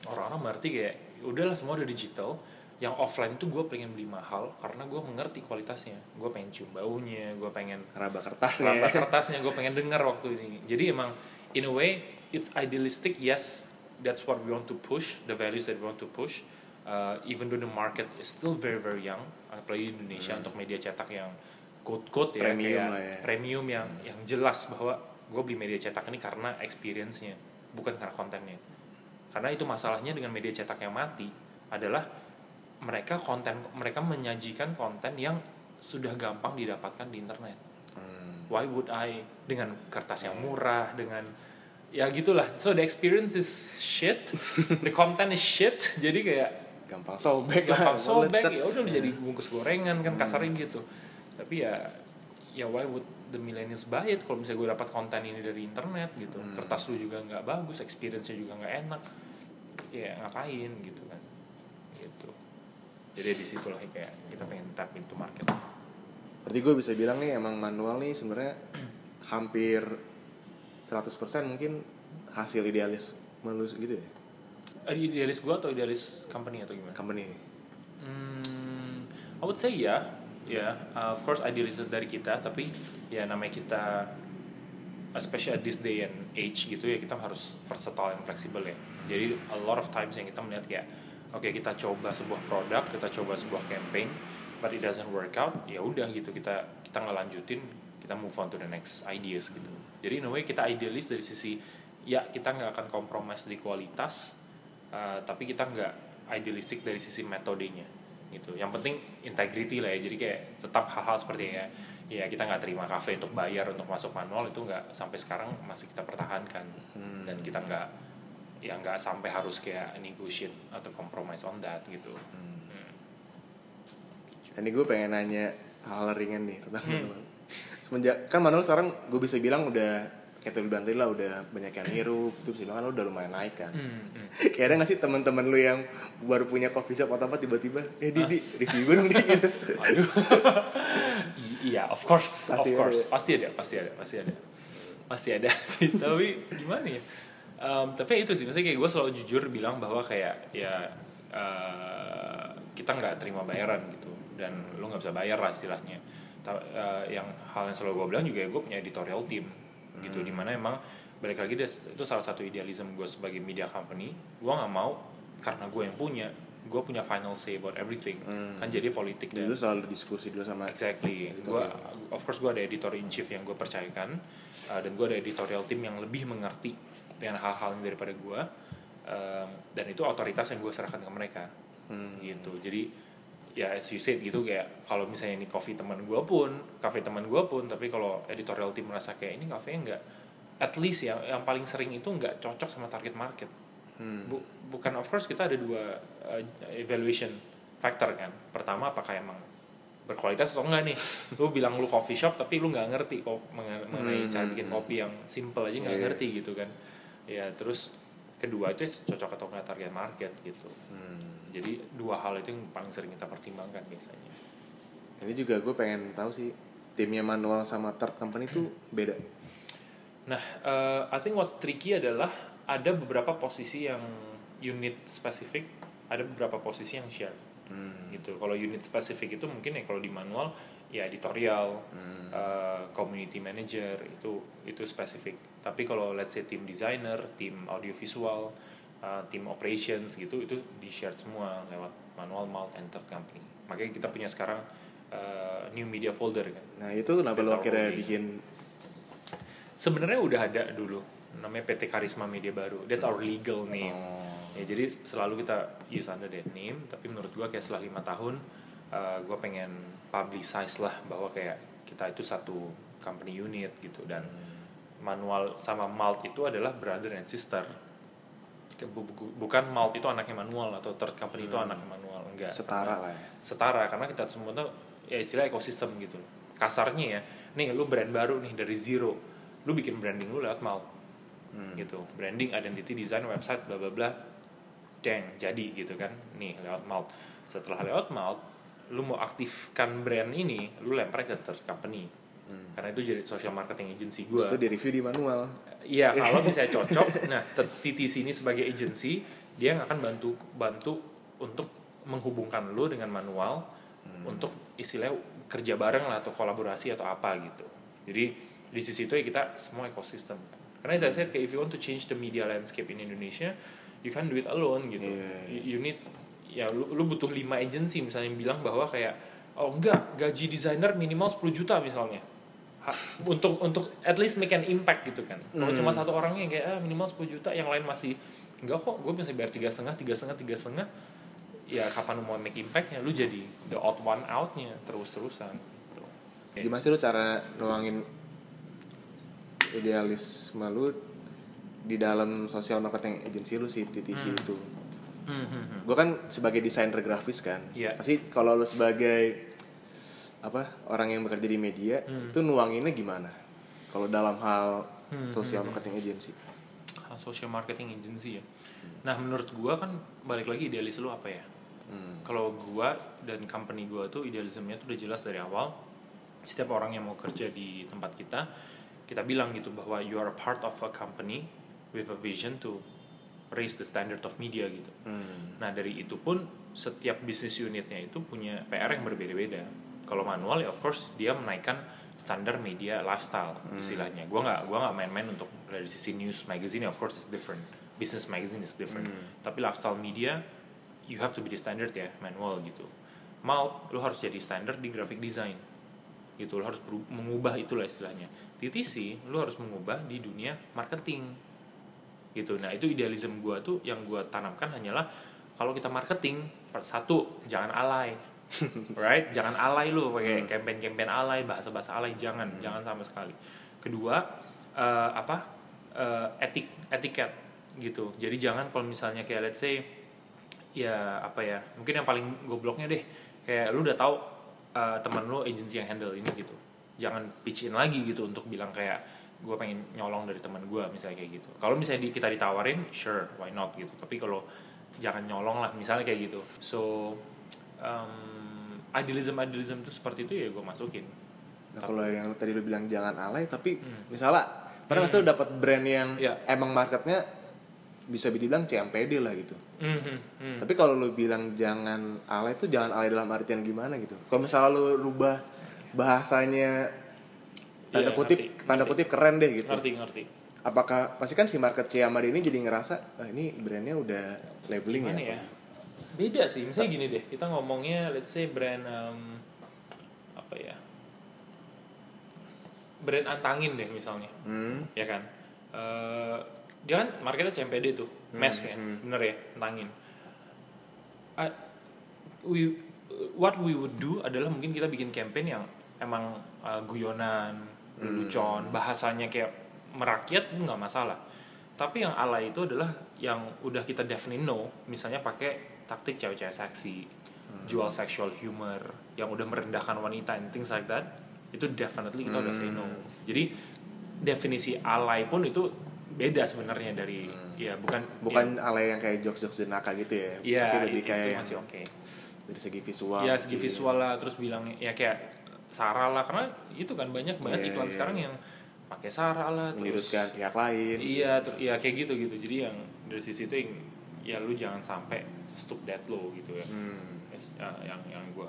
Speaker 2: orang-orang berarti kayak udahlah semua udah digital yang offline itu gue pengen beli mahal karena gue mengerti kualitasnya gue pengen cium baunya gue pengen
Speaker 3: raba kertasnya.
Speaker 2: Raba kertasnya gue pengen dengar waktu ini jadi emang in a way it's idealistic yes that's what we want to push the values that we want to push Uh, even though the market is still very very young apalagi di Indonesia untuk media cetak yang quote quote ya
Speaker 3: Hmm. Premium
Speaker 2: kayak
Speaker 3: ya.
Speaker 2: premium yang yang jelas bahwa gue beli media cetak ini karena experience-nya bukan karena kontennya karena itu masalahnya dengan media cetak yang mati adalah mereka konten mereka menyajikan konten yang sudah gampang didapatkan di internet.
Speaker 3: Hmm.
Speaker 2: why would I? Dengan kertas yang murah dengan ya gitulah. So the experience is shit. The content is shit. [laughs] Jadi kayak
Speaker 3: Gampang sobek lah.
Speaker 2: gampang [laughs] sobek. ya udah lu jadi bungkus gorengan kan kasarnya gitu. Tapi ya ya why would the millennials buy it? Kalau misalnya gue dapat konten ini dari internet gitu kertas lu juga nggak bagus experience-nya juga nggak enak ya ngapain gitu kan? Gitu jadi di situlah kayak kita pengen tap into market
Speaker 3: Berarti gue bisa bilang nih emang manual nih sebenarnya hampir 100% mungkin hasil idealis malu gitu ya
Speaker 2: idealis gue atau idealis company atau gimana?
Speaker 3: company
Speaker 2: Hmm, I would say ya, ya. Uh, of course idealism dari kita, tapi ya namanya kita, especially at this day and age gitu ya kita harus versatile and flexible ya. Jadi a lot of times yang kita melihat kayak, oke kita coba sebuah produk, kita coba sebuah campaign, but it doesn't work out, ya udah gitu kita kita nggak lanjutin, kita move on to the next ideas gitu. Jadi in a way kita idealis dari sisi ya kita nggak akan compromise di kualitas, uh, tapi kita nggak idealistik dari sisi metodenya gitu yang penting integrity lah ya jadi kayak tetap hal-hal seperti ya ya kita nggak terima kafe untuk bayar untuk masuk manual itu nggak sampai sekarang masih kita pertahankan
Speaker 3: Hmm.
Speaker 2: dan kita nggak ya nggak sampai harus kayak negotiate atau compromise on that gitu
Speaker 3: Hmm.
Speaker 2: Hmm.
Speaker 3: ini gue pengen nanya hal ringan nih tentang
Speaker 2: Hmm.
Speaker 3: semenjak kan manual sekarang gue bisa bilang udah kayak tadi bilang tadi lah udah banyak yang hirup itu bisa bilang kan lu udah lumayan naik kan
Speaker 2: Hmm, hmm. [laughs]
Speaker 3: kayak ada gak sih teman-teman lu yang baru punya coffee shop atau apa tiba-tiba eh di, di review gue dong di gitu [laughs]
Speaker 2: Aduh. Iya, of course,
Speaker 3: Pasti
Speaker 2: of course,
Speaker 3: ada.
Speaker 2: pasti ada, pasti ada, pasti ada, pasti ada [laughs] sih. tapi gimana ya? Em, tapi itu sih, maksudnya kayak gue selalu jujur bilang bahwa kayak ya eh, kita nggak terima bayaran gitu dan lo nggak bisa bayar lah istilahnya. Ta- eh, yang hal yang selalu gue bilang juga gue punya editorial team gitu, di mana emang balik lagi itu salah satu idealism gue sebagai media company. Gue nggak mau karena gue yang punya, gue punya final say about everything.
Speaker 3: Hmm.
Speaker 2: Kan jadi politik dan
Speaker 3: dulu selalu diskusi dulu sama
Speaker 2: Exactly. Gua, of course gue ada editor in chief yang gue percayakan uh, dan gue ada editorial team yang lebih mengerti dengan hal-hal daripada gue Um, dan itu otoritas yang gue serahkan ke mereka
Speaker 3: Hmm.
Speaker 2: gitu. Jadi ya as you said gitu kayak kalau misalnya ini coffee teman gue pun, cafe teman gue pun, tapi kalau editorial team merasa kayak ini cafe enggak at least ya yang paling sering itu nggak cocok sama target market.
Speaker 3: Hmm.
Speaker 2: Bu- bukan of course kita ada dua uh, evaluation factor kan. Pertama apakah emang berkualitas atau enggak nih? [laughs] Lu bilang lu coffee shop tapi lu nggak ngerti kok mengen- mengenai
Speaker 3: Hmm.
Speaker 2: cara bikin kopi yang simple aja nggak
Speaker 3: iya.
Speaker 2: ngerti gitu kan. Ya terus kedua itu cocok atau enggak target market gitu.
Speaker 3: Hmm.
Speaker 2: Jadi dua hal itu yang paling sering kita pertimbangkan biasanya.
Speaker 3: ini juga gue pengen tahu sih timnya manual sama third company tuh beda
Speaker 2: Nah, eh, I think what's tricky adalah ada beberapa posisi yang unit spesifik, ada beberapa posisi yang shared.
Speaker 3: Hmm.
Speaker 2: gitu. Kalau unit spesifik itu mungkin ya kalau di manual ya editorial,
Speaker 3: Hmm.
Speaker 2: uh, community manager itu itu spesifik. Tapi kalau let's say tim designer, tim audiovisual, uh, tim operations gitu itu di shared semua lewat manual malt and third company. Makanya kita punya sekarang uh, new media folder kan.
Speaker 3: nah itu kenapa lo akhirnya bikin
Speaker 2: Sebenarnya udah ada dulu namanya PT Karisma Media Baru. That's our legal name.
Speaker 3: oh,
Speaker 2: Ya, jadi selalu kita use under that name, tapi menurut gua kayak setelah lima tahun, uh, gua pengen publicize lah bahwa kayak kita itu satu company unit gitu dan manual sama malt itu adalah brother and sister. Bukan malt itu anaknya manual atau third company itu
Speaker 3: Hmm.
Speaker 2: anaknya manual enggak.
Speaker 3: setara lah ya
Speaker 2: Setara karena kita semua tuh ya istilah ekosistem gitu. Kasarnya ya, nih lu brand baru nih dari zero, lu bikin branding lu lewat malt
Speaker 3: Hmm.
Speaker 2: gitu. Branding identity design website bla bla bla. Deng jadi gitu kan. Nih lewat malt. Setelah lewat malt lu mau aktifkan brand ini lu lempar ke third company.
Speaker 3: Hmm.
Speaker 2: karena itu jadi social marketing agency gue
Speaker 3: itu di review di manual.
Speaker 2: Iya [laughs] kalau misalnya cocok nah TTC ini sebagai agency dia yang akan bantu bantu untuk menghubungkan lu dengan manual untuk istilahnya kerja bareng lah atau kolaborasi atau apa gitu. Jadi di sisi itu ya kita semua ekosistem kan karena as I said kayak if you want to change the media landscape in Indonesia you can't do it alone gitu
Speaker 3: iya.
Speaker 2: You- you need ya lu, lu butuh 5 agency misalnya yang bilang bahwa kayak oh enggak gaji desainer minimal 10 juta misalnya Ha- untuk untuk at least make an impact gitu kan kalau
Speaker 3: Hmm.
Speaker 2: cuma satu orang yang kayak ah, minimal 10 juta yang lain masih enggak kok gue bisa bayar tiga setengah tiga setengah tiga setengah ya kapan lu mau make impactnya lu jadi the odd one outnya terus terusan gitu.
Speaker 3: gimana sih lu cara nuangin idealisme lu di dalam social marketing agency lu sih TTC
Speaker 2: Hmm.
Speaker 3: itu
Speaker 2: Hmm, hmm, hmm.
Speaker 3: gue kan sebagai desainer grafis kan
Speaker 2: Iya.
Speaker 3: pasti kalau lu sebagai apa orang yang bekerja di media
Speaker 2: Hmm.
Speaker 3: itu nuanginnya gimana kalau dalam hal
Speaker 2: Hmm,
Speaker 3: social
Speaker 2: hmm,
Speaker 3: marketing agency
Speaker 2: Ah, social marketing agency ya nah menurut gua kan balik lagi idealis lu apa ya
Speaker 3: Hmm.
Speaker 2: kalau gua dan company gua tuh idealismenya tuh udah jelas dari awal setiap orang yang mau kerja di tempat kita kita bilang gitu bahwa you are a part of a company with a vision to raise the standard of media gitu.
Speaker 3: Hmm.
Speaker 2: Nah dari itu pun setiap bisnis unitnya itu punya PR yang berbeda-beda. Kalau manual ya of course dia menaikkan standar media lifestyle istilahnya. Gua nggak gua nggak main-main untuk dari sisi news magazine of course is different. Business magazine is different. Tapi lifestyle media you have to be the standard ya manual gitu. Mau lu harus jadi standar di graphic design gitu lu harus mengubah itulah istilahnya. TTC lu harus mengubah di dunia marketing. Gitu. Nah itu idealisme gua tuh yang gua tanamkan hanyalah kalau kita marketing satu jangan alay. [laughs] Right? Jangan alay lu pakai campaign-campaign alay bahasa-bahasa alay jangan jangan sama sekali. Kedua eh, apa eh, etik etiket gitu. Jadi jangan kalau misalnya kayak let's say ya apa ya mungkin yang paling gobloknya deh kayak lu udah tahu eh, teman lu agency yang handle ini gitu jangan pitch in lagi gitu untuk bilang kayak gue pengen nyolong dari teman gue misalnya kayak gitu kalau misalnya di- kita ditawarin sure why not gitu tapi kalau jangan nyolong lah misalnya kayak gitu so um, idealism idealism itu seperti itu ya gue masukin
Speaker 3: Nah kalau yang tadi lu bilang jangan alay, tapi
Speaker 2: Hmm.
Speaker 3: misalnya pernah nggak sih lu dapat brand yang
Speaker 2: Iya.
Speaker 3: emang marketnya bisa dibilang CMPD lah gitu.
Speaker 2: Mhm, mhm.
Speaker 3: Tapi kalau lu bilang jangan alay itu jangan alay dalam artian gimana gitu. Kalau misalnya lu rubah bahasanya tanda
Speaker 2: Iya,
Speaker 3: kutip
Speaker 2: ngerti,
Speaker 3: tanda
Speaker 2: ngerti.
Speaker 3: kutip keren deh gitu.
Speaker 2: ngerti ngerti
Speaker 3: Apakah pasti kan si market Ciamari ini jadi ngerasa ah, ini brandnya udah labeling
Speaker 2: gimana
Speaker 3: ya?
Speaker 2: ya beda sih misalnya gini deh kita ngomongnya let's say brand um, apa ya brand antangin deh misalnya
Speaker 3: Hmm.
Speaker 2: ya kan Eh, dia kan marketnya CMPD tuh mes ya bener ya antangin Ah, we what we would do adalah mungkin kita bikin campaign yang emang uh, guyonan lelucon bahasanya kayak merakyat nggak masalah tapi yang alay itu adalah yang udah kita definitely know misalnya pakai taktik cewek-cewek seksi jual sexual humor yang udah merendahkan wanita and things like that itu definitely kita udah say no jadi definisi alay pun itu beda sebenarnya dari ya bukan
Speaker 3: Bukan alay yang kayak jokes-jokes jenaka gitu ya.
Speaker 2: ya,
Speaker 3: Tapi
Speaker 2: ya
Speaker 3: lebih kayak yang
Speaker 2: masih oke
Speaker 3: dari segi visual.
Speaker 2: ya segi
Speaker 3: gitu.
Speaker 2: visual lah terus bilang ya kayak Sarah lah karena itu kan banyak banget
Speaker 3: Iya,
Speaker 2: iklan
Speaker 3: iya.
Speaker 2: sekarang yang pakai Sarah lah terus
Speaker 3: pihak lain.
Speaker 2: iya ter- iya kayak gitu gitu jadi yang dari sisi itu yang ya lu jangan sampai stop that low gitu ya
Speaker 3: Hmm.
Speaker 2: Ya, yang yang gua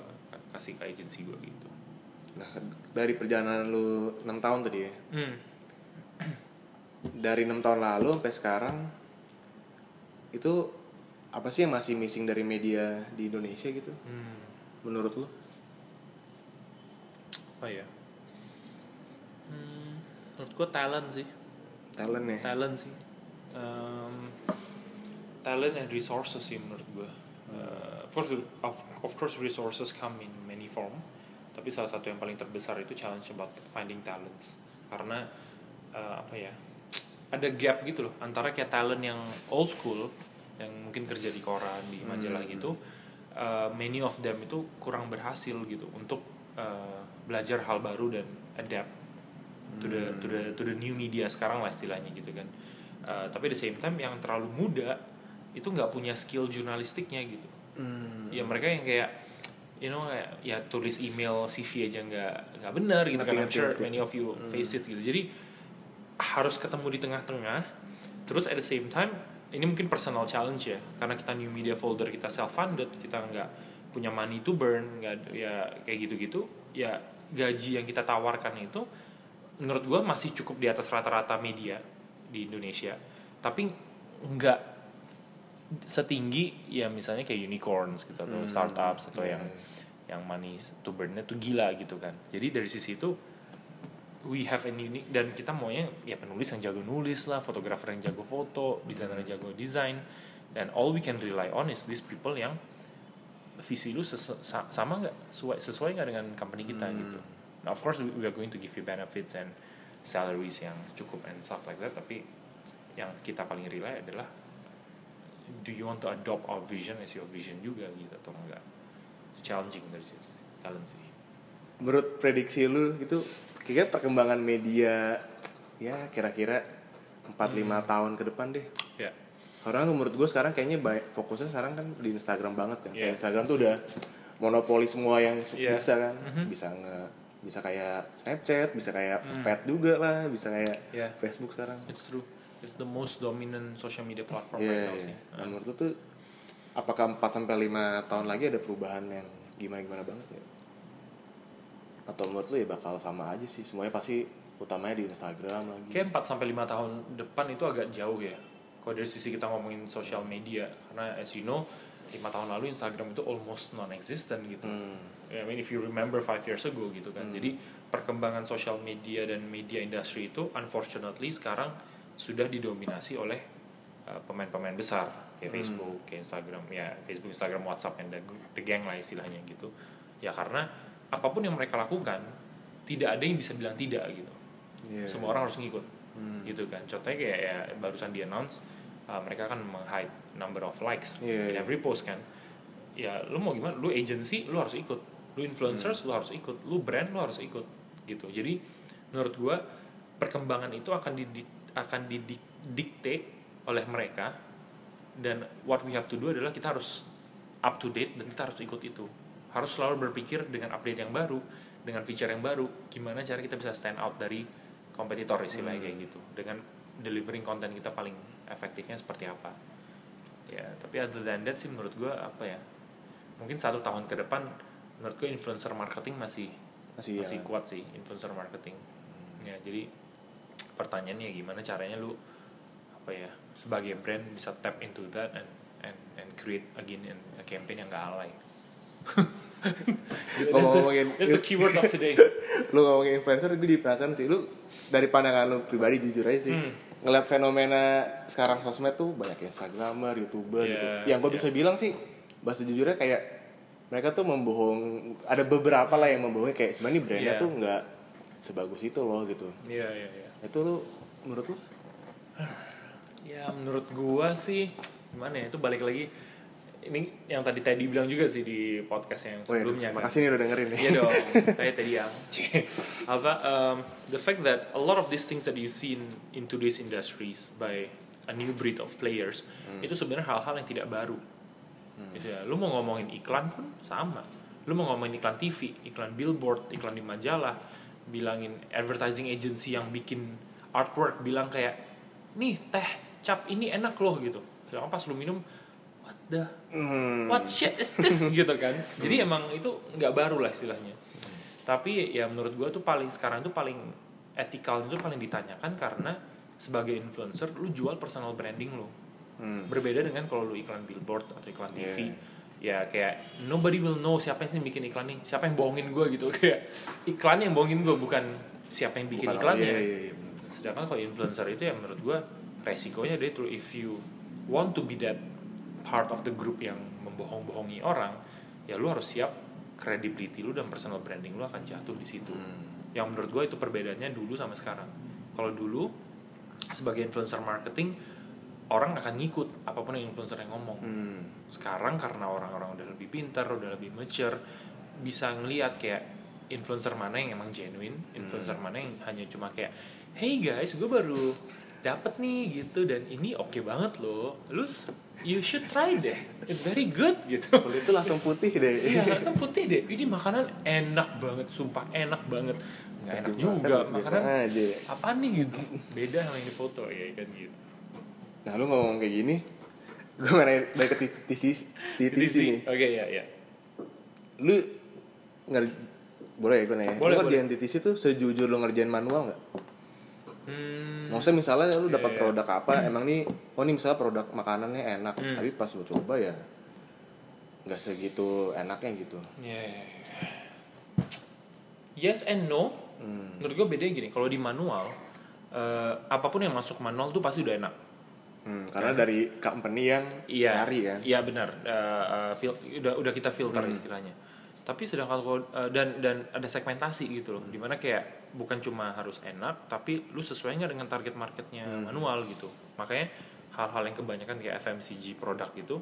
Speaker 2: kasih ke agensi gua gitu
Speaker 3: Nah, dari perjalanan lu 6 tahun tadi ya.
Speaker 2: hmm.
Speaker 3: Dari 6 tahun lalu sampai sekarang itu apa sih yang masih missing dari media di Indonesia gitu?
Speaker 2: Hmm.
Speaker 3: Menurut lu?
Speaker 2: Apa ya hmm. menurut gua talent sih.
Speaker 3: Talent ya.
Speaker 2: talent sih. Um, talent and resources sih menurut gue Uh, of course of, of course resources come in many form tapi salah satu yang paling terbesar itu challenge about finding talents. Karena uh, apa ya ada gap gitu loh antara kayak talent yang old school yang mungkin kerja di koran di majalah gitu uh, many of them itu kurang berhasil gitu untuk uh, belajar hal baru dan adapt to the to the to the new media sekarang lah istilahnya gitu kan. Uh, tapi at the same time yang terlalu muda itu nggak punya skill jurnalistiknya gitu.
Speaker 3: Hmm.
Speaker 2: ya mereka yang kayak you know kayak ya tulis email CV aja nggak nggak benar gitu kan. I'm sure many of you face it gitu. Jadi harus ketemu di tengah-tengah. Terus at the same time ini mungkin personal challenge ya. Karena kita new media folder kita self funded kita nggak punya money to burn nggak ya kayak gitu-gitu ya gaji yang kita tawarkan itu menurut gua masih cukup di atas rata-rata media di Indonesia. Tapi nggak setinggi ya misalnya kayak unicorns gitu atau
Speaker 3: Hmm,
Speaker 2: startups atau
Speaker 3: iya,
Speaker 2: yang yang money to burn-nya tuh gila gitu kan. Jadi dari sisi itu we have an unique dan kita maunya ya penulis yang jago nulis lah fotografer yang jago foto desainer yang jago desain. Dan all we can rely on is these people yang visi lu sesu- sa- sama nggak? Sesuai sesuai nggak dengan company kita
Speaker 3: Hmm.
Speaker 2: gitu? Nah, of course we are going to give you benefits and salaries yang cukup and stuff like that tapi yang kita paling rely adalah do you want to adopt our vision as your vision juga gitu atau enggak challenging dari situ talent sih.
Speaker 3: Menurut prediksi lu itu kira perkembangan media ya kira-kira 4-5 tahun ke depan deh.
Speaker 2: ya
Speaker 3: Karena menurut gue sekarang kayaknya baik, fokusnya sekarang kan di Instagram banget kan.
Speaker 2: Iya.
Speaker 3: Kayak Instagram tuh udah monopoli semua yang
Speaker 2: Iya.
Speaker 3: bisa kan.
Speaker 2: Mhm.
Speaker 3: Bisa nge bisa kayak Snapchat, bisa kayak
Speaker 2: Hmm.
Speaker 3: Pet juga lah, bisa kayak
Speaker 2: Iya.
Speaker 3: Facebook sekarang.
Speaker 2: it's true it's the most dominant social media platform
Speaker 3: Iya,
Speaker 2: right now
Speaker 3: iya.
Speaker 2: sih
Speaker 3: Nah, menurut tuh apakah 4 sampai 5 tahun lagi ada perubahan yang gimana-gimana banget ya? Atau menurut lu ya bakal sama aja sih, semuanya pasti utamanya di Instagram lagi.
Speaker 2: Kayak 4 sampai 5 tahun depan itu agak jauh ya. Kalau dari sisi kita ngomongin social media karena as you know 5 tahun lalu Instagram itu almost non-existent gitu.
Speaker 3: Hmm.
Speaker 2: I mean if you remember 5 years ago gitu kan. Jadi perkembangan social media dan media industry itu unfortunately sekarang sudah didominasi oleh uh, pemain-pemain besar kayak Facebook, kayak Instagram, ya Facebook, Instagram, WhatsApp, and the, the gang lah istilahnya gitu. Ya karena apa pun yang mereka lakukan tidak ada yang bisa bilang tidak gitu
Speaker 3: Iya.
Speaker 2: semua orang harus ngikut gitu kan contohnya kayak ya barusan di announce uh, mereka akan meng-hide number of likes
Speaker 3: Iya,
Speaker 2: in
Speaker 3: iya.
Speaker 2: every post kan? Ya lu mau gimana? Lu agency lu harus ikut. Lu influencers lu harus ikut. Lu brand lu harus ikut gitu. Jadi menurut gua perkembangan itu akan di akan didikte oleh mereka dan what we have to do adalah kita harus up to date dan kita harus ikut itu. Harus selalu berpikir dengan update yang baru dengan feature yang baru. Gimana cara kita bisa stand out dari kompetitor istilahnya kayak gitu. Dengan delivering konten kita paling efektifnya seperti apa. Ya tapi other than that sih menurut gue apa ya mungkin satu tahun ke depan menurut gue influencer marketing masih
Speaker 3: Masih,
Speaker 2: masih
Speaker 3: ya.
Speaker 2: kuat sih influencer marketing. Ya jadi pertanyaannya gimana caranya lu apa ya sebagai brand bisa tap into that and and and create again an- a campaign yang gak alay. [laughs]
Speaker 3: Ngomongin
Speaker 2: that's the keyword of today. [laughs]
Speaker 3: Lu ngomongin influencer gue di perasaan sih. Lu dari pandangan lu pribadi jujur aja sih.
Speaker 2: Hmm.
Speaker 3: ngeliat fenomena sekarang sosmed tuh banyak instagramer youtuber
Speaker 2: Iya,
Speaker 3: gitu yang gue
Speaker 2: iya.
Speaker 3: bisa bilang sih bahasa jujurnya kayak mereka tuh membohong ada beberapa lah yang membohongi. Kayak sebenarnya brandnya
Speaker 2: Iya.
Speaker 3: tuh nggak sebagus itu loh gitu.
Speaker 2: Iya iya iya
Speaker 3: itu lu menurut lu? [sighs]
Speaker 2: Ya menurut gua sih gimana ya? Itu balik lagi ini yang tadi Teddy bilang juga sih di podcast yang
Speaker 3: Wih,
Speaker 2: sebelumnya kan.
Speaker 3: makasih nih udah dengerin nih
Speaker 2: Iya dong, [laughs] tadi yang [laughs] apa um, the fact that a lot of these things that you see in, in today's industries by a new breed of players itu sebenarnya hal-hal yang tidak baru. Gitu ya. Lu mau ngomongin iklan pun sama. Lu mau ngomongin iklan TV, iklan billboard, iklan di majalah, bilangin advertising agency yang bikin artwork bilang kayak nih teh cap ini enak loh gitu. Sedangkan pas lu minum the
Speaker 3: Hmm.
Speaker 2: what shit is this? [laughs] Gitu kan. Jadi emang itu nggak baru lah istilahnya. Tapi ya menurut gue tuh paling sekarang itu paling etikal itu paling ditanyakan karena sebagai influencer lu jual personal branding lu.
Speaker 3: Hmm.
Speaker 2: berbeda dengan kalau lu iklan billboard atau iklan TV
Speaker 3: Yeah.
Speaker 2: ya kayak nobody will know siapa yang sih bikin iklan nih siapa yang bohongin gue gitu. [laughs] Kayak iklan yang bohongin gue bukan siapa yang bikin
Speaker 3: Bukan-
Speaker 2: iklannya.
Speaker 3: iya, iya, iya,
Speaker 2: sedangkan kalau influencer itu ya menurut gue resikonya dia tuh if you want to be that part of the group yang membohong-bohongi orang ya lu harus siap credibility lu dan personal branding lu akan jatuh di situ
Speaker 3: Hmm.
Speaker 2: yang menurut gue itu perbedaannya dulu sama sekarang kalau dulu sebagai influencer marketing orang akan ngikut apa pun yang influencer yang ngomong
Speaker 3: Hmm.
Speaker 2: sekarang karena orang-orang udah lebih pintar udah lebih mature bisa ngelihat kayak influencer mana yang emang genuine influencer mana yang hanya cuma kayak hey guys gue baru dapet nih gitu dan ini oke banget loh. Lu you should try deh. It's very good gitu. [laughs]
Speaker 3: Kulit itu langsung putih deh.
Speaker 2: Iya langsung putih deh. Ini makanan enak banget sumpah enak banget. Nggak enak juga.
Speaker 3: biasa
Speaker 2: makanan
Speaker 3: aja.
Speaker 2: apa nih gitu? Beda sama yang di foto ya kan gitu.
Speaker 3: Nah lu ngomong kayak gini, gue nanya balik ke TTC, TTC nih.
Speaker 2: oke ya ya
Speaker 3: Lu nger boleh ya gue nanya.
Speaker 2: Boleh,
Speaker 3: lu ngerjain TTC tuh sejujur lu ngerjain manual nggak?
Speaker 2: Hmm,
Speaker 3: Maksudnya misalnya lu dapat
Speaker 2: Iya, iya.
Speaker 3: produk apa, emang nih, oh nih misalnya produk makanannya enak,
Speaker 2: Hmm.
Speaker 3: tapi pas lu coba ya nggak segitu enaknya gitu.
Speaker 2: Ya, ya, ya. Yes and no.
Speaker 3: Hmm.
Speaker 2: Menurut gue bedanya gini, kalau di manual, eh, apa pun yang masuk manual tuh pasti udah enak.
Speaker 3: Hmm, karena dari company yang
Speaker 2: Iya,
Speaker 3: nyari kan.
Speaker 2: Iya benar. Eh, fil- udah udah kita filter
Speaker 3: Hmm.
Speaker 2: istilahnya. Tapi sedangkan kalau eh, dan dan ada segmentasi gitu loh, di mana kayak bukan cuma harus enak, tapi lu sesuai nggak dengan target marketnya
Speaker 3: Hmm.
Speaker 2: manual gitu. Makanya hal-hal yang kebanyakan kayak FMCG produk gitu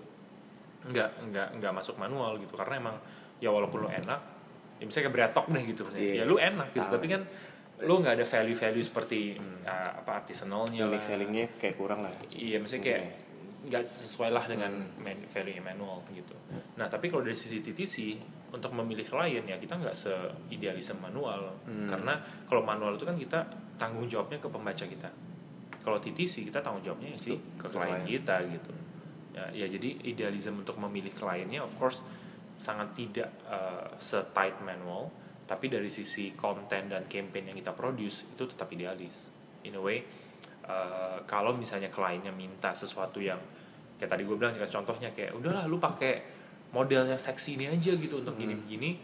Speaker 2: nggak nggak nggak masuk manual gitu karena emang ya walaupun lu enak ya misalnya kayak beretok deh gitu misalnya.
Speaker 3: Iya.
Speaker 2: ya lu enak gitu tapi kan lu nggak ada value value seperti uh, apa artisanalnya
Speaker 3: Unique sellingnya kayak kurang lah.
Speaker 2: iya misalnya kayak nggak sesuai lah dengan man- value manual gitu nah tapi kalau dari sisi TTC untuk memilih klien ya kita nggak seidealisme manual.
Speaker 3: Hmm.
Speaker 2: karena kalau manual itu kan kita tanggung jawabnya ke pembaca kita. Kalau TTC kita tanggung jawabnya sih ke klien
Speaker 3: klien.
Speaker 2: kita gitu. Ya, ya jadi idealism untuk memilih kliennya of course sangat tidak uh, se-tight manual. Tapi dari sisi konten dan campaign yang kita produce itu tetap idealis. In a way uh, kalau misalnya kliennya minta sesuatu yang kayak tadi gue bilang contohnya kayak udahlah lu pakai model yang seksi ini aja gitu untuk gini-gini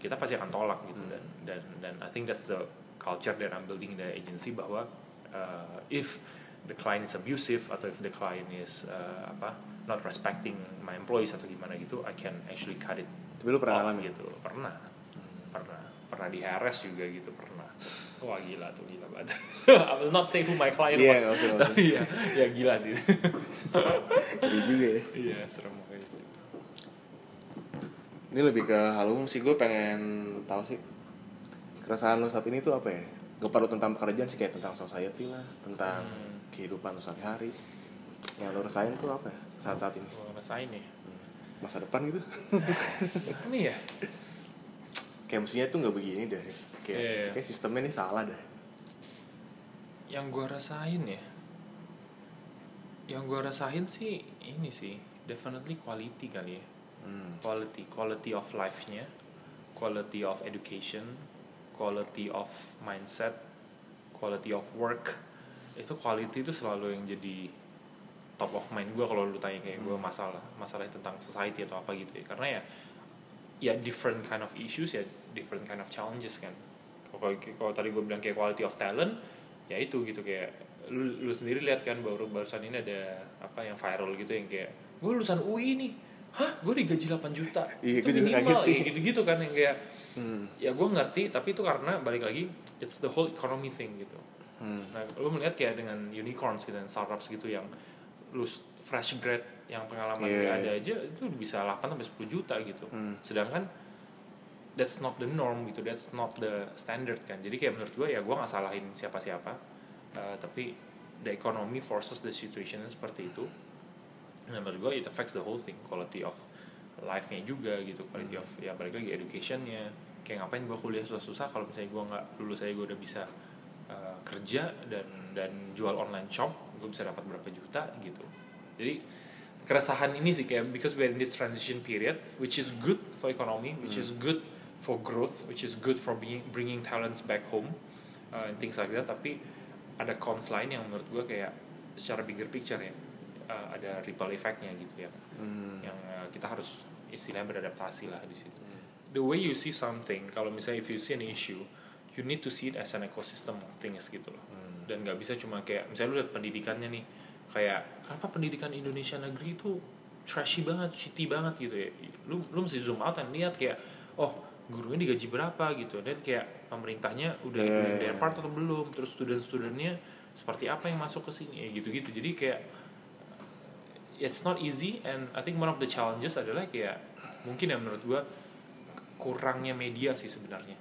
Speaker 2: kita pasti akan tolak gitu. Dan dan dan I think that's the culture that I'm building in the agency bahwa uh, if the client is abusive atau if the client is uh, apa not respecting my employees atau gimana gitu I can actually cut it
Speaker 3: Tapi lu pernah
Speaker 2: off
Speaker 3: ngalamin?
Speaker 2: gitu. Pernah. Pernah. Pernah di harass juga gitu pernah. Wah gila tuh gila banget. [laughs] I will not say who my client
Speaker 3: Iya,
Speaker 2: was.
Speaker 3: nggak
Speaker 2: tapi ya ya gila sih.
Speaker 3: Jadi juga ya.
Speaker 2: iya serem banget
Speaker 3: Ini lebih ke halung sih gue pengen tahu sih keresahan lo saat ini tuh apa ya? Gak perlu tentang pekerjaan sih kayak tentang society lah, tentang
Speaker 2: Hmm.
Speaker 3: kehidupan lo sehari-hari. Yang lo rasain tuh apa ya saat-saat ini?
Speaker 2: gue ngerasain nih
Speaker 3: Masa depan gitu? [laughs]
Speaker 2: ini ya
Speaker 3: kayak mestinya tuh nggak begini deh. Kayak,
Speaker 2: Iya, iya.
Speaker 3: kayak sistemnya ini salah dah.
Speaker 2: yang gue rasain ya yang gue rasain sih ini sih definitely quality kali ya
Speaker 3: Hmm.
Speaker 2: quality quality of life-nya quality of education quality of mindset quality of work. Itu quality itu selalu yang jadi top of mind gue kalau lu tanya kayak gue masalah masalah tentang society atau apa gitu ya. Karena ya ya different kind of issues ya different kind of challenges kan. Kalau kalau tadi gue bilang kayak quality of talent ya itu gitu kayak lu lu sendiri lihat kan baru barusan ini ada apa yang viral gitu yang kayak gue lulusan UI nih hah gue digaji 8 juta
Speaker 3: Iya,
Speaker 2: Itu
Speaker 3: gue juga
Speaker 2: minimal,
Speaker 3: kaget sih.
Speaker 2: ya gitu-gitu kan yang kayak
Speaker 3: Hmm.
Speaker 2: ya gue ngerti tapi itu karena balik lagi it's the whole economy thing gitu
Speaker 3: Hmm.
Speaker 2: nah lu melihat kayak dengan unicorns gitu dan startups gitu yang lu fresh grad yang pengalaman nggak
Speaker 3: iya.
Speaker 2: ada aja itu bisa 8 sampai 10 juta gitu
Speaker 3: Hmm.
Speaker 2: sedangkan that's not the norm gitu that's not the standard kan jadi kayak menurut gue ya gue nggak salahin siapa-siapa Uh, tapi the economy forces the situation seperti itu nah menurut gue it affects the whole thing quality of life-nya juga gitu quality of ya balik lagi education-nya. Kayak ngapain gue kuliah susah-susah kalau misalnya gue nggak lulus saya gue udah bisa uh, kerja dan dan jual online shop gue bisa dapat berapa juta gitu. Jadi keresahan ini sih kayak because we're in this transition period which is good for economy which is good for growth which is good for being, bringing talents back home uh, and things like that. Tapi ada cons lain yang menurut gue kayak secara bigger picture ya uh, ada ripple effect-nya gitu ya
Speaker 3: Hmm.
Speaker 2: yang uh, kita harus istilahnya beradaptasi lah di situ. The way you see something, kalau misalnya if you see an issue, you need to see it as an ecosystem of things gitu loh. Dan nggak bisa cuma kayak misalnya lu lihat pendidikannya nih, kayak kenapa pendidikan Indonesia negeri itu trashy banget, shitty banget gitu ya. Lu lu mesti zoom out dan lihat kayak oh gurunya digaji berapa gitu dan kayak pemerintahnya udah
Speaker 3: Yeah.
Speaker 2: doing their part atau belum terus student-studentnya seperti apa yang masuk ke sini ya gitu-gitu jadi kayak it's not easy and I think one of the challenges adalah kayak mungkin ya menurut gua kurangnya media sih sebenarnya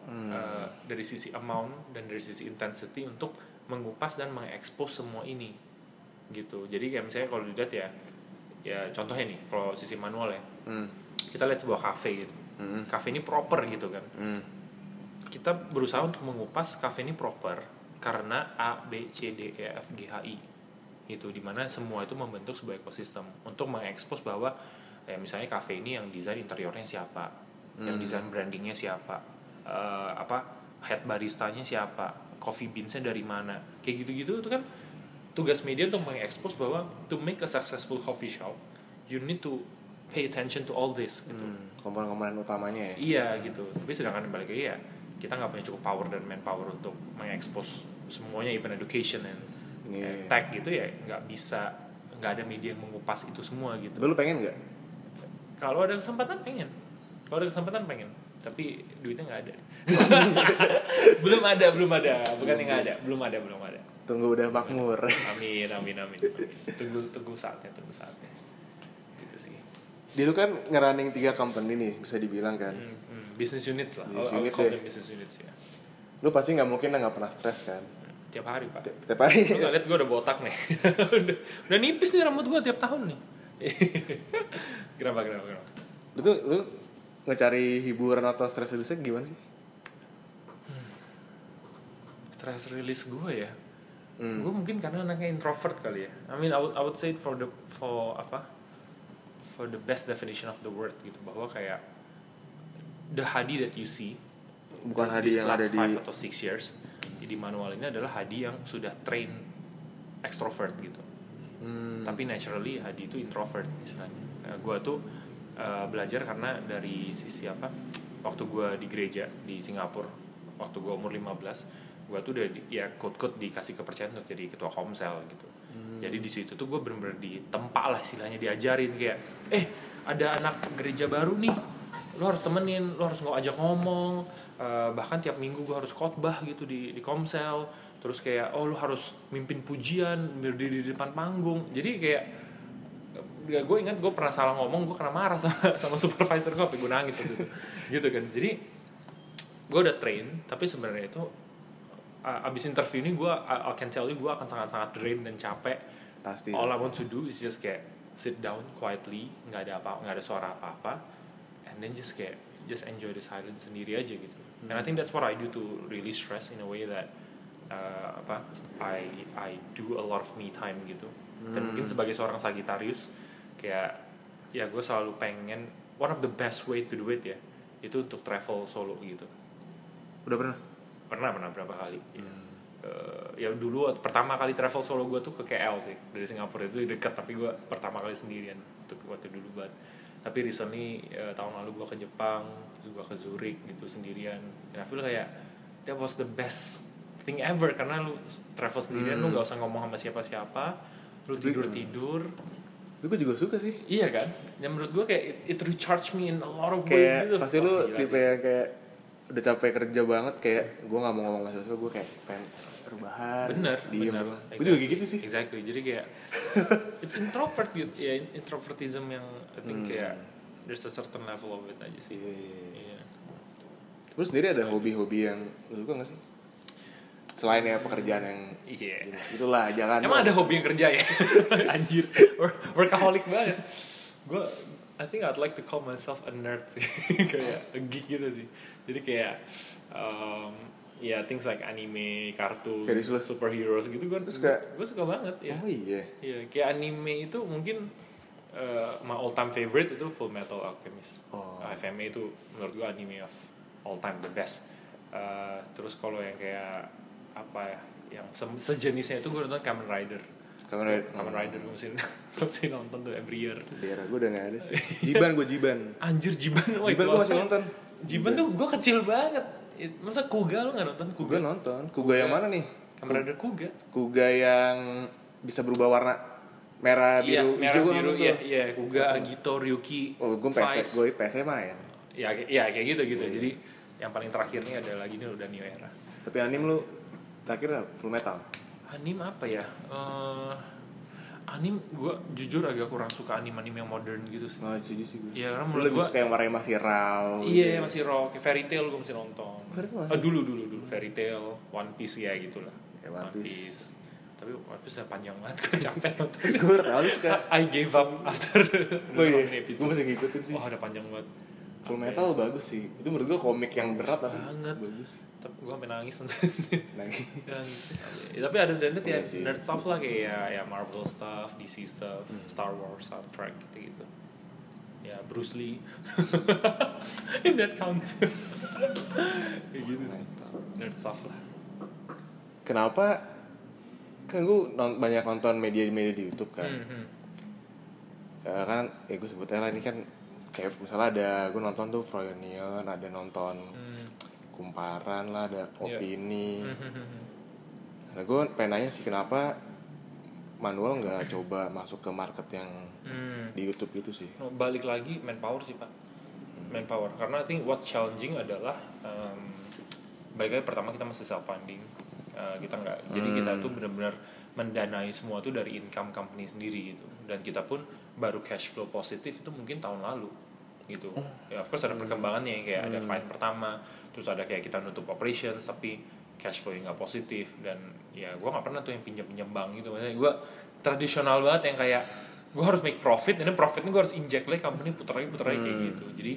Speaker 3: Hmm.
Speaker 2: Eh, dari sisi amount dan dari sisi intensity untuk mengupas dan mengekspos semua ini gitu jadi kayak misalnya kalau dilihat ya ya contohnya nih kalau sisi manual ya
Speaker 3: Hmm.
Speaker 2: kita lihat sebuah cafe gitu
Speaker 3: Hmm.
Speaker 2: cafe ini proper gitu kan
Speaker 3: Hmm.
Speaker 2: kita berusaha untuk mengupas cafe ini proper karena A B C D E F G H I itu di mana semua itu membentuk sebuah ekosistem untuk mengekspos bahwa ya misalnya cafe ini yang desain interiornya siapa yang
Speaker 3: Hmm.
Speaker 2: desain brandingnya siapa eh, apa head baristanya siapa coffee beansnya dari mana kayak gitu-gitu itu kan tugas media untuk mengekspos bahwa to make a successful coffee shop you need to pay attention to all this gitu
Speaker 3: Hmm. Komponen-komponen utamanya ya.
Speaker 2: Iya gitu. Tapi sedangkan balik lagi ya kita nggak punya cukup power dan manpower untuk mengekspos semuanya even education and,
Speaker 3: Iya.
Speaker 2: and tech gitu ya nggak bisa nggak ada media yang mengupas itu semua gitu.
Speaker 3: Lu pengen nggak?
Speaker 2: Kalau ada kesempatan pengen. Kalau ada kesempatan pengen. Tapi duitnya nggak ada. [laughs] belum ada, belum ada. Bukan yang nggak ada, belum ada, belum ada.
Speaker 3: Tunggu udah makmur.
Speaker 2: Amin, amin, amin. Tunggu, tunggu saatnya, tunggu saatnya. Gitu sih.
Speaker 3: Dia lu kan ngerunning tiga company nih, bisa dibilang kan.
Speaker 2: Hmm, hmm, business units lah.
Speaker 3: Business unit
Speaker 2: call
Speaker 3: ya.
Speaker 2: business units ya.
Speaker 3: Lu pasti nggak mungkin nggak pernah stres kan.
Speaker 2: Tiap hari pak.
Speaker 3: Ti- Tiap hari.
Speaker 2: Lu gak liat gue udah botak nih [laughs] udah, udah nipis nih rambut gue tiap tahun nih [laughs] Kenapa, kenapa, kenapa?
Speaker 3: lu tuh lu ngecari hiburan atau stres rilisnya gimana sih?
Speaker 2: Stress release gue ya
Speaker 3: Hmm.
Speaker 2: gue mungkin karena anaknya introvert kali ya I mean I would, I would say it for the for apa for the best definition of the word gitu bahwa kayak the Hadi that you see
Speaker 3: Bukan Hadi yang
Speaker 2: last
Speaker 3: ada di-
Speaker 2: five atau six years di manual ini adalah Hadi yang sudah train extrovert gitu.
Speaker 3: Hmm.
Speaker 2: tapi naturally Hadi itu introvert istilahnya. Gue tuh uh, belajar karena dari sisi apa waktu gue di gereja di Singapura waktu gue umur 15 gue tuh udah di, ya quote-quote dikasih kepercayaan untuk jadi ketua komsel gitu. Jadi di situ tuh gue bener-bener ditempa lah istilahnya diajarin kayak eh ada anak gereja baru nih lo harus temenin lo harus nggak ajak ngomong eh, bahkan tiap minggu gue harus khotbah gitu di di komsel. Terus kayak oh lo harus mimpin pujian berdiri di depan panggung. Jadi kayak ya gue ingat gue pernah salah ngomong gue kena marah [laughs] sama sama supervisor gue gue nangis waktu itu. Gitu kan. Jadi gue udah train tapi sebenarnya itu uh, abis interview ini gue I, I can tell you gue akan sangat sangat drain dan capek.
Speaker 3: Pasti.
Speaker 2: all I want to do is just kayak sit down quietly nggak ada apa nggak ada suara apa apa and then just kayak just enjoy the silence sendiri aja gitu. And I think that's what I do to release stress in a way that uh, apa I I do a lot of me time gitu. Dan mungkin sebagai seorang Sagittarius kayak ya gue selalu pengen one of the best way to do it ya itu untuk travel solo gitu.
Speaker 3: Udah pernah?
Speaker 2: pernah pernah berapa kali. Ya.
Speaker 3: Hmm.
Speaker 2: Eh, ya dulu pertama kali travel solo gue tuh ke KL sih dari Singapura itu dekat tapi gue pertama kali sendirian untuk waktu dulu banget tapi recently eh, tahun lalu gue ke Jepang gue ke Zurich gitu sendirian. Dan I feel kayak that was the best thing ever. Karena lu travel sendirian lu
Speaker 3: Hmm.
Speaker 2: nggak usah ngomong sama siapa-siapa. Lu tidur tidur.
Speaker 3: Tapi gue juga suka sih.
Speaker 2: iya kan? Yang menurut gue kayak it, it recharge me in a lot of ways
Speaker 3: Kayak
Speaker 2: gitu.
Speaker 3: pasti lu tipe yang kayak udah capek kerja banget kayak gue nggak mau ngomong sama siapa gue kayak pengen rebahan
Speaker 2: bener
Speaker 3: diem.
Speaker 2: bener
Speaker 3: gue juga kayak gitu sih.
Speaker 2: Exactly. Jadi kayak [laughs] it's introvert gitu. Ya introvertism yang I think
Speaker 3: Hmm.
Speaker 2: kayak there's a certain level of it aja sih.
Speaker 3: Iya, iya, iya.
Speaker 2: iya.
Speaker 3: Terus sendiri ada hobi-hobi yang lu suka gak sih? Selain ya pekerjaan yang
Speaker 2: iya.
Speaker 3: itulah jangan
Speaker 2: emang ada hobi yang kerja ya? [laughs] Anjir. Work- workaholic banget. Gue I think I'd like to call myself a nerd sih. [laughs] Kayak a geek gitu sih. Jadi kayak um, ya things like anime, kartun,
Speaker 3: Serius lu?
Speaker 2: superheroes gitu gue
Speaker 3: suka?
Speaker 2: gue suka banget ya
Speaker 3: oh iya
Speaker 2: Iya, kayak anime itu mungkin uh, my all time favorite itu Full Metal Alchemist.
Speaker 3: Oh.
Speaker 2: Uh, FMA itu menurut gua anime of all time the best. Uh, terus kalau yang kayak apa ya, yang se- sejenisnya itu gue nonton Kamen Rider.
Speaker 3: Kamen Rider.
Speaker 2: Kamen Rider gue mesti, mesti nonton tuh every year.
Speaker 3: di era gue udah gak ada sih jiban gue jiban
Speaker 2: Anjir Jiban, wah,
Speaker 3: jiban gue masih nonton
Speaker 2: Jiban tuh gue kecil banget. It- Masa Kuga lu gak nonton? Kuga?
Speaker 3: gue nonton. Kuga yang mana nih?
Speaker 2: Kamen Rider Kuga.
Speaker 3: kuga yang bisa berubah warna merah
Speaker 2: Iya,
Speaker 3: biru
Speaker 2: merah
Speaker 3: hijau gue
Speaker 2: biru, iya, iya, Kuga, Agito, Ryuki,
Speaker 3: oh gue PS gue PS main.
Speaker 2: Ya ya kayak gitu gitu. Jadi yang paling terakhir nih ada lagi nih udah new era.
Speaker 3: Tapi anim lu terakhir full metal?
Speaker 2: Anim apa ya? Eh anim gue jujur agak kurang suka anim anim yang modern gitu sih.
Speaker 3: Oh setuju sih gue
Speaker 2: Iya, karena menurut gua-
Speaker 3: suka yang warnanya masih raw
Speaker 2: iya
Speaker 3: gitu.
Speaker 2: masih rock kayak fairy tale gue masih nonton.
Speaker 3: Fairy Tail masih?
Speaker 2: Ah, dulu dulu dulu. Fairy tale one piece ya gitulah.
Speaker 3: Ya, One Piece.
Speaker 2: tapi one piece udah panjang banget [laughs] gue capek nonton.
Speaker 3: Gue suka. [laughs]
Speaker 2: I gave up after
Speaker 3: oh iya.
Speaker 2: beberapa
Speaker 3: gue
Speaker 2: episode
Speaker 3: masih ngikutin sih.
Speaker 2: Wah udah panjang banget
Speaker 3: full metal bagus sih itu menurut gue komik yang berat tapi
Speaker 2: banget.
Speaker 3: bagus
Speaker 2: tapi gue sampai nangis [laughs]
Speaker 3: nangis
Speaker 2: Ya, tapi ada dan ya
Speaker 3: Iya sih.
Speaker 2: nerd stuff lah kayak ya, ya Marvel stuff, DC stuff,
Speaker 3: Hmm.
Speaker 2: Star Wars, Star Trek gitu gitu. Ya Bruce Lee, [laughs] if that counts. [laughs] kayak gitu. Nerd stuff lah.
Speaker 3: kenapa kan gue non- banyak nonton media-media di YouTube kan
Speaker 2: Hmm, hmm.
Speaker 3: Ya kan ya gue sebutnya lah ini kan kayak misalnya ada gue nonton tuh Froyonion ada nonton
Speaker 2: Hmm.
Speaker 3: kumparan lah ada
Speaker 2: Iya.
Speaker 3: opini
Speaker 2: Hmm, hmm, hmm.
Speaker 3: nah gue pengen nanya sih kenapa manual nggak coba masuk ke market yang
Speaker 2: Hmm.
Speaker 3: di YouTube itu sih
Speaker 2: No, balik lagi manpower sih pak manpower karena I think what's challenging adalah um, balik lagi pertama kita masih self funding kita nggak jadi kita tuh benar-benar mendanai semua tuh dari income company sendiri gitu dan kita pun baru cash flow positif itu mungkin tahun lalu gitu. Ya of course ada perkembangannya kayak ada klien pertama terus ada kayak kita nutup operations tapi cash flow nggak positif dan ya gue nggak pernah tuh yang pinjam pinjam bank gitu. Maksudnya gue tradisional banget yang kayak gue harus make profit dan profitnya gue harus inject lagi company putar lagi putar lagi kayak gitu. Jadi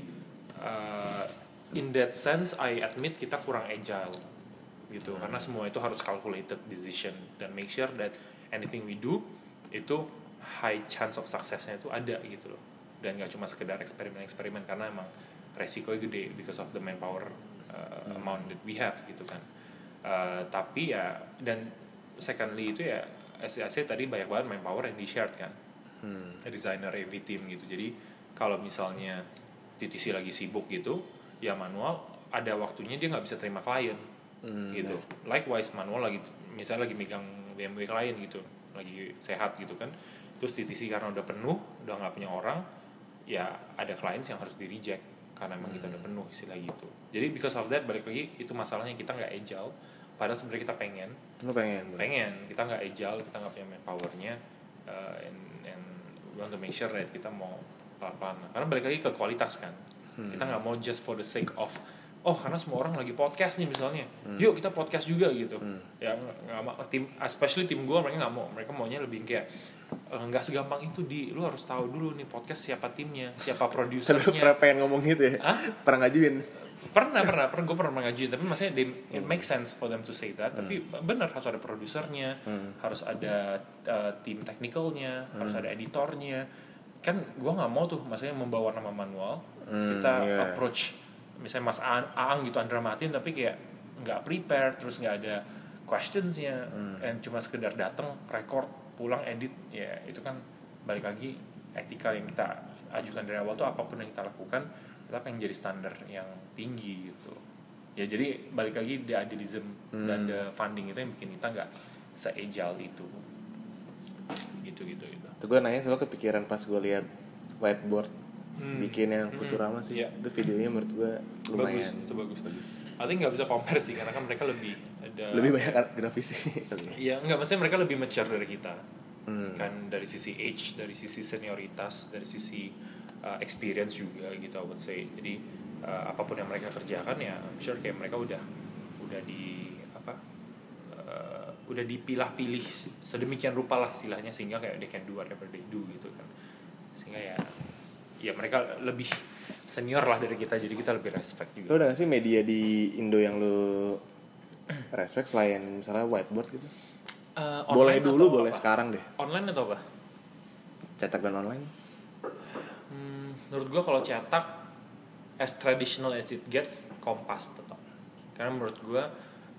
Speaker 2: uh, in that sense I admit kita kurang agile gitu. Karena semua itu harus calculated decision dan make sure that anything we do itu high chance of successnya itu ada gitu loh. Dan nggak cuma sekedar eksperimen-eksperimen karena emang resikonya gede because of the manpower uh, amount that we have gitu kan. Uh, tapi ya dan secondly itu ya SCAC tadi banyak banget manpower yang di shared kan.
Speaker 3: Hmm.
Speaker 2: designer AV team gitu. Jadi kalau misalnya TTC lagi sibuk gitu ya manual ada waktunya dia nggak bisa terima klien
Speaker 3: Hmm,
Speaker 2: gitu. likewise manual lagi misalnya lagi megang BMW klien gitu lagi sehat gitu kan terus TTC karena udah penuh udah nggak punya orang ya ada clients yang harus di reject karena emang kita udah penuh istilah gitu. Jadi because of that balik lagi itu masalahnya kita nggak agile padahal sebenarnya kita pengen.
Speaker 3: Lu pengen?
Speaker 2: Pengen kita nggak agile kita nggak punya manpowernya uh, and, and we want to make sure that kita mau pelan-pelan. Karena balik lagi ke kualitas kan. Kita nggak mau just for the sake of oh karena semua orang lagi podcast nih misalnya. Yuk kita podcast juga gitu. Ya nggak mau tim especially tim gue mereka nggak mau mereka maunya lebih kayak "Eh, nggak segampang itu di. Lu harus tahu dulu nih podcast siapa timnya siapa [laughs]
Speaker 3: Lu
Speaker 2: produsernya.
Speaker 3: pernah pengen ngomong gitu ya?
Speaker 2: Hah?
Speaker 3: Pernah ngajuin?
Speaker 2: pernah pernah. Pernah gue pernah ngajuin tapi maksudnya they, it makes sense for them to say that. Tapi benar harus ada produsernya harus ada uh, tim teknikalnya harus ada editornya. Kan gue nggak mau tuh maksudnya membawa nama manual.
Speaker 3: Hmm,
Speaker 2: kita
Speaker 3: iya.
Speaker 2: approach misalnya Mas Aang, gitu Andra Matin tapi kayak nggak prepare terus nggak ada questionsnya. And cuma sekedar datang record pulang edit ya itu kan balik lagi etika yang kita ajukan dari awal tuh apa pun yang kita lakukan kita pengen jadi standar yang tinggi gitu. Ya jadi balik lagi the idealism dan the funding itu yang bikin kita nggak se-agile itu. Gitu gitu. Gitu
Speaker 3: Tuh gue nanya soal kepikiran pas gue lihat whiteboard
Speaker 2: Hmm.
Speaker 3: bikin yang Futurama sih.
Speaker 2: Iya.
Speaker 3: Itu videonya menurut gue
Speaker 2: bagus
Speaker 3: lumayan.
Speaker 2: itu bagus I think nggak bisa compare sih karena kan mereka lebih ada
Speaker 3: Lebih banyak grafis sih. ya. [laughs]
Speaker 2: Iya, enggak maksudnya mereka lebih mature dari kita.
Speaker 3: Hmm.
Speaker 2: Kan dari sisi age, dari sisi senioritas, dari sisi uh, experience juga gitu I would say. Jadi uh, apa pun yang mereka kerjakan ya I'm sure kayak mereka udah udah di apa? uh, udah dipilah-pilih sedemikian rupa lah istilahnya sehingga kayak they can do whatever they do gitu kan. Sehingga ya ya mereka lebih senior lah dari kita jadi kita lebih respect juga.
Speaker 3: ada gak sih media di Indo yang lu respect selain misalnya whiteboard gitu?
Speaker 2: Uh,
Speaker 3: boleh dulu, boleh
Speaker 2: apa?
Speaker 3: sekarang deh.
Speaker 2: Online atau apa?
Speaker 3: Cetak dan online.
Speaker 2: Hmm, menurut gua kalau cetak as traditional as it gets Kompas tetap karena menurut gua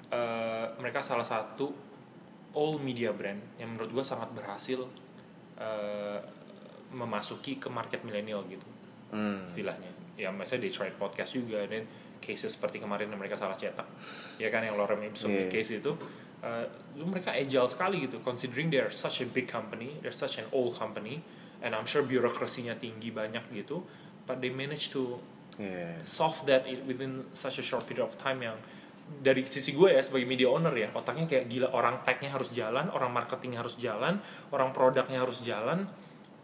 Speaker 2: eh, mereka salah satu all media brand yang menurut gua sangat berhasil eh, memasuki ke market milenial gitu
Speaker 3: Hmm.
Speaker 2: istilahnya ya they tried podcast juga dan cases seperti kemarin yang mereka salah cetak ya kan yang Lorem Ipsum
Speaker 3: Iya.
Speaker 2: case itu uh, mereka agile sekali gitu considering they are such a big company they're such an old company and I'm sure birokrasinya tinggi banyak gitu but they managed to
Speaker 3: Iya.
Speaker 2: solve that within such a short period of time yang dari sisi gue ya sebagai media owner ya otaknya kayak gila orang tech-nya harus jalan orang marketingnya harus jalan orang produknya harus jalan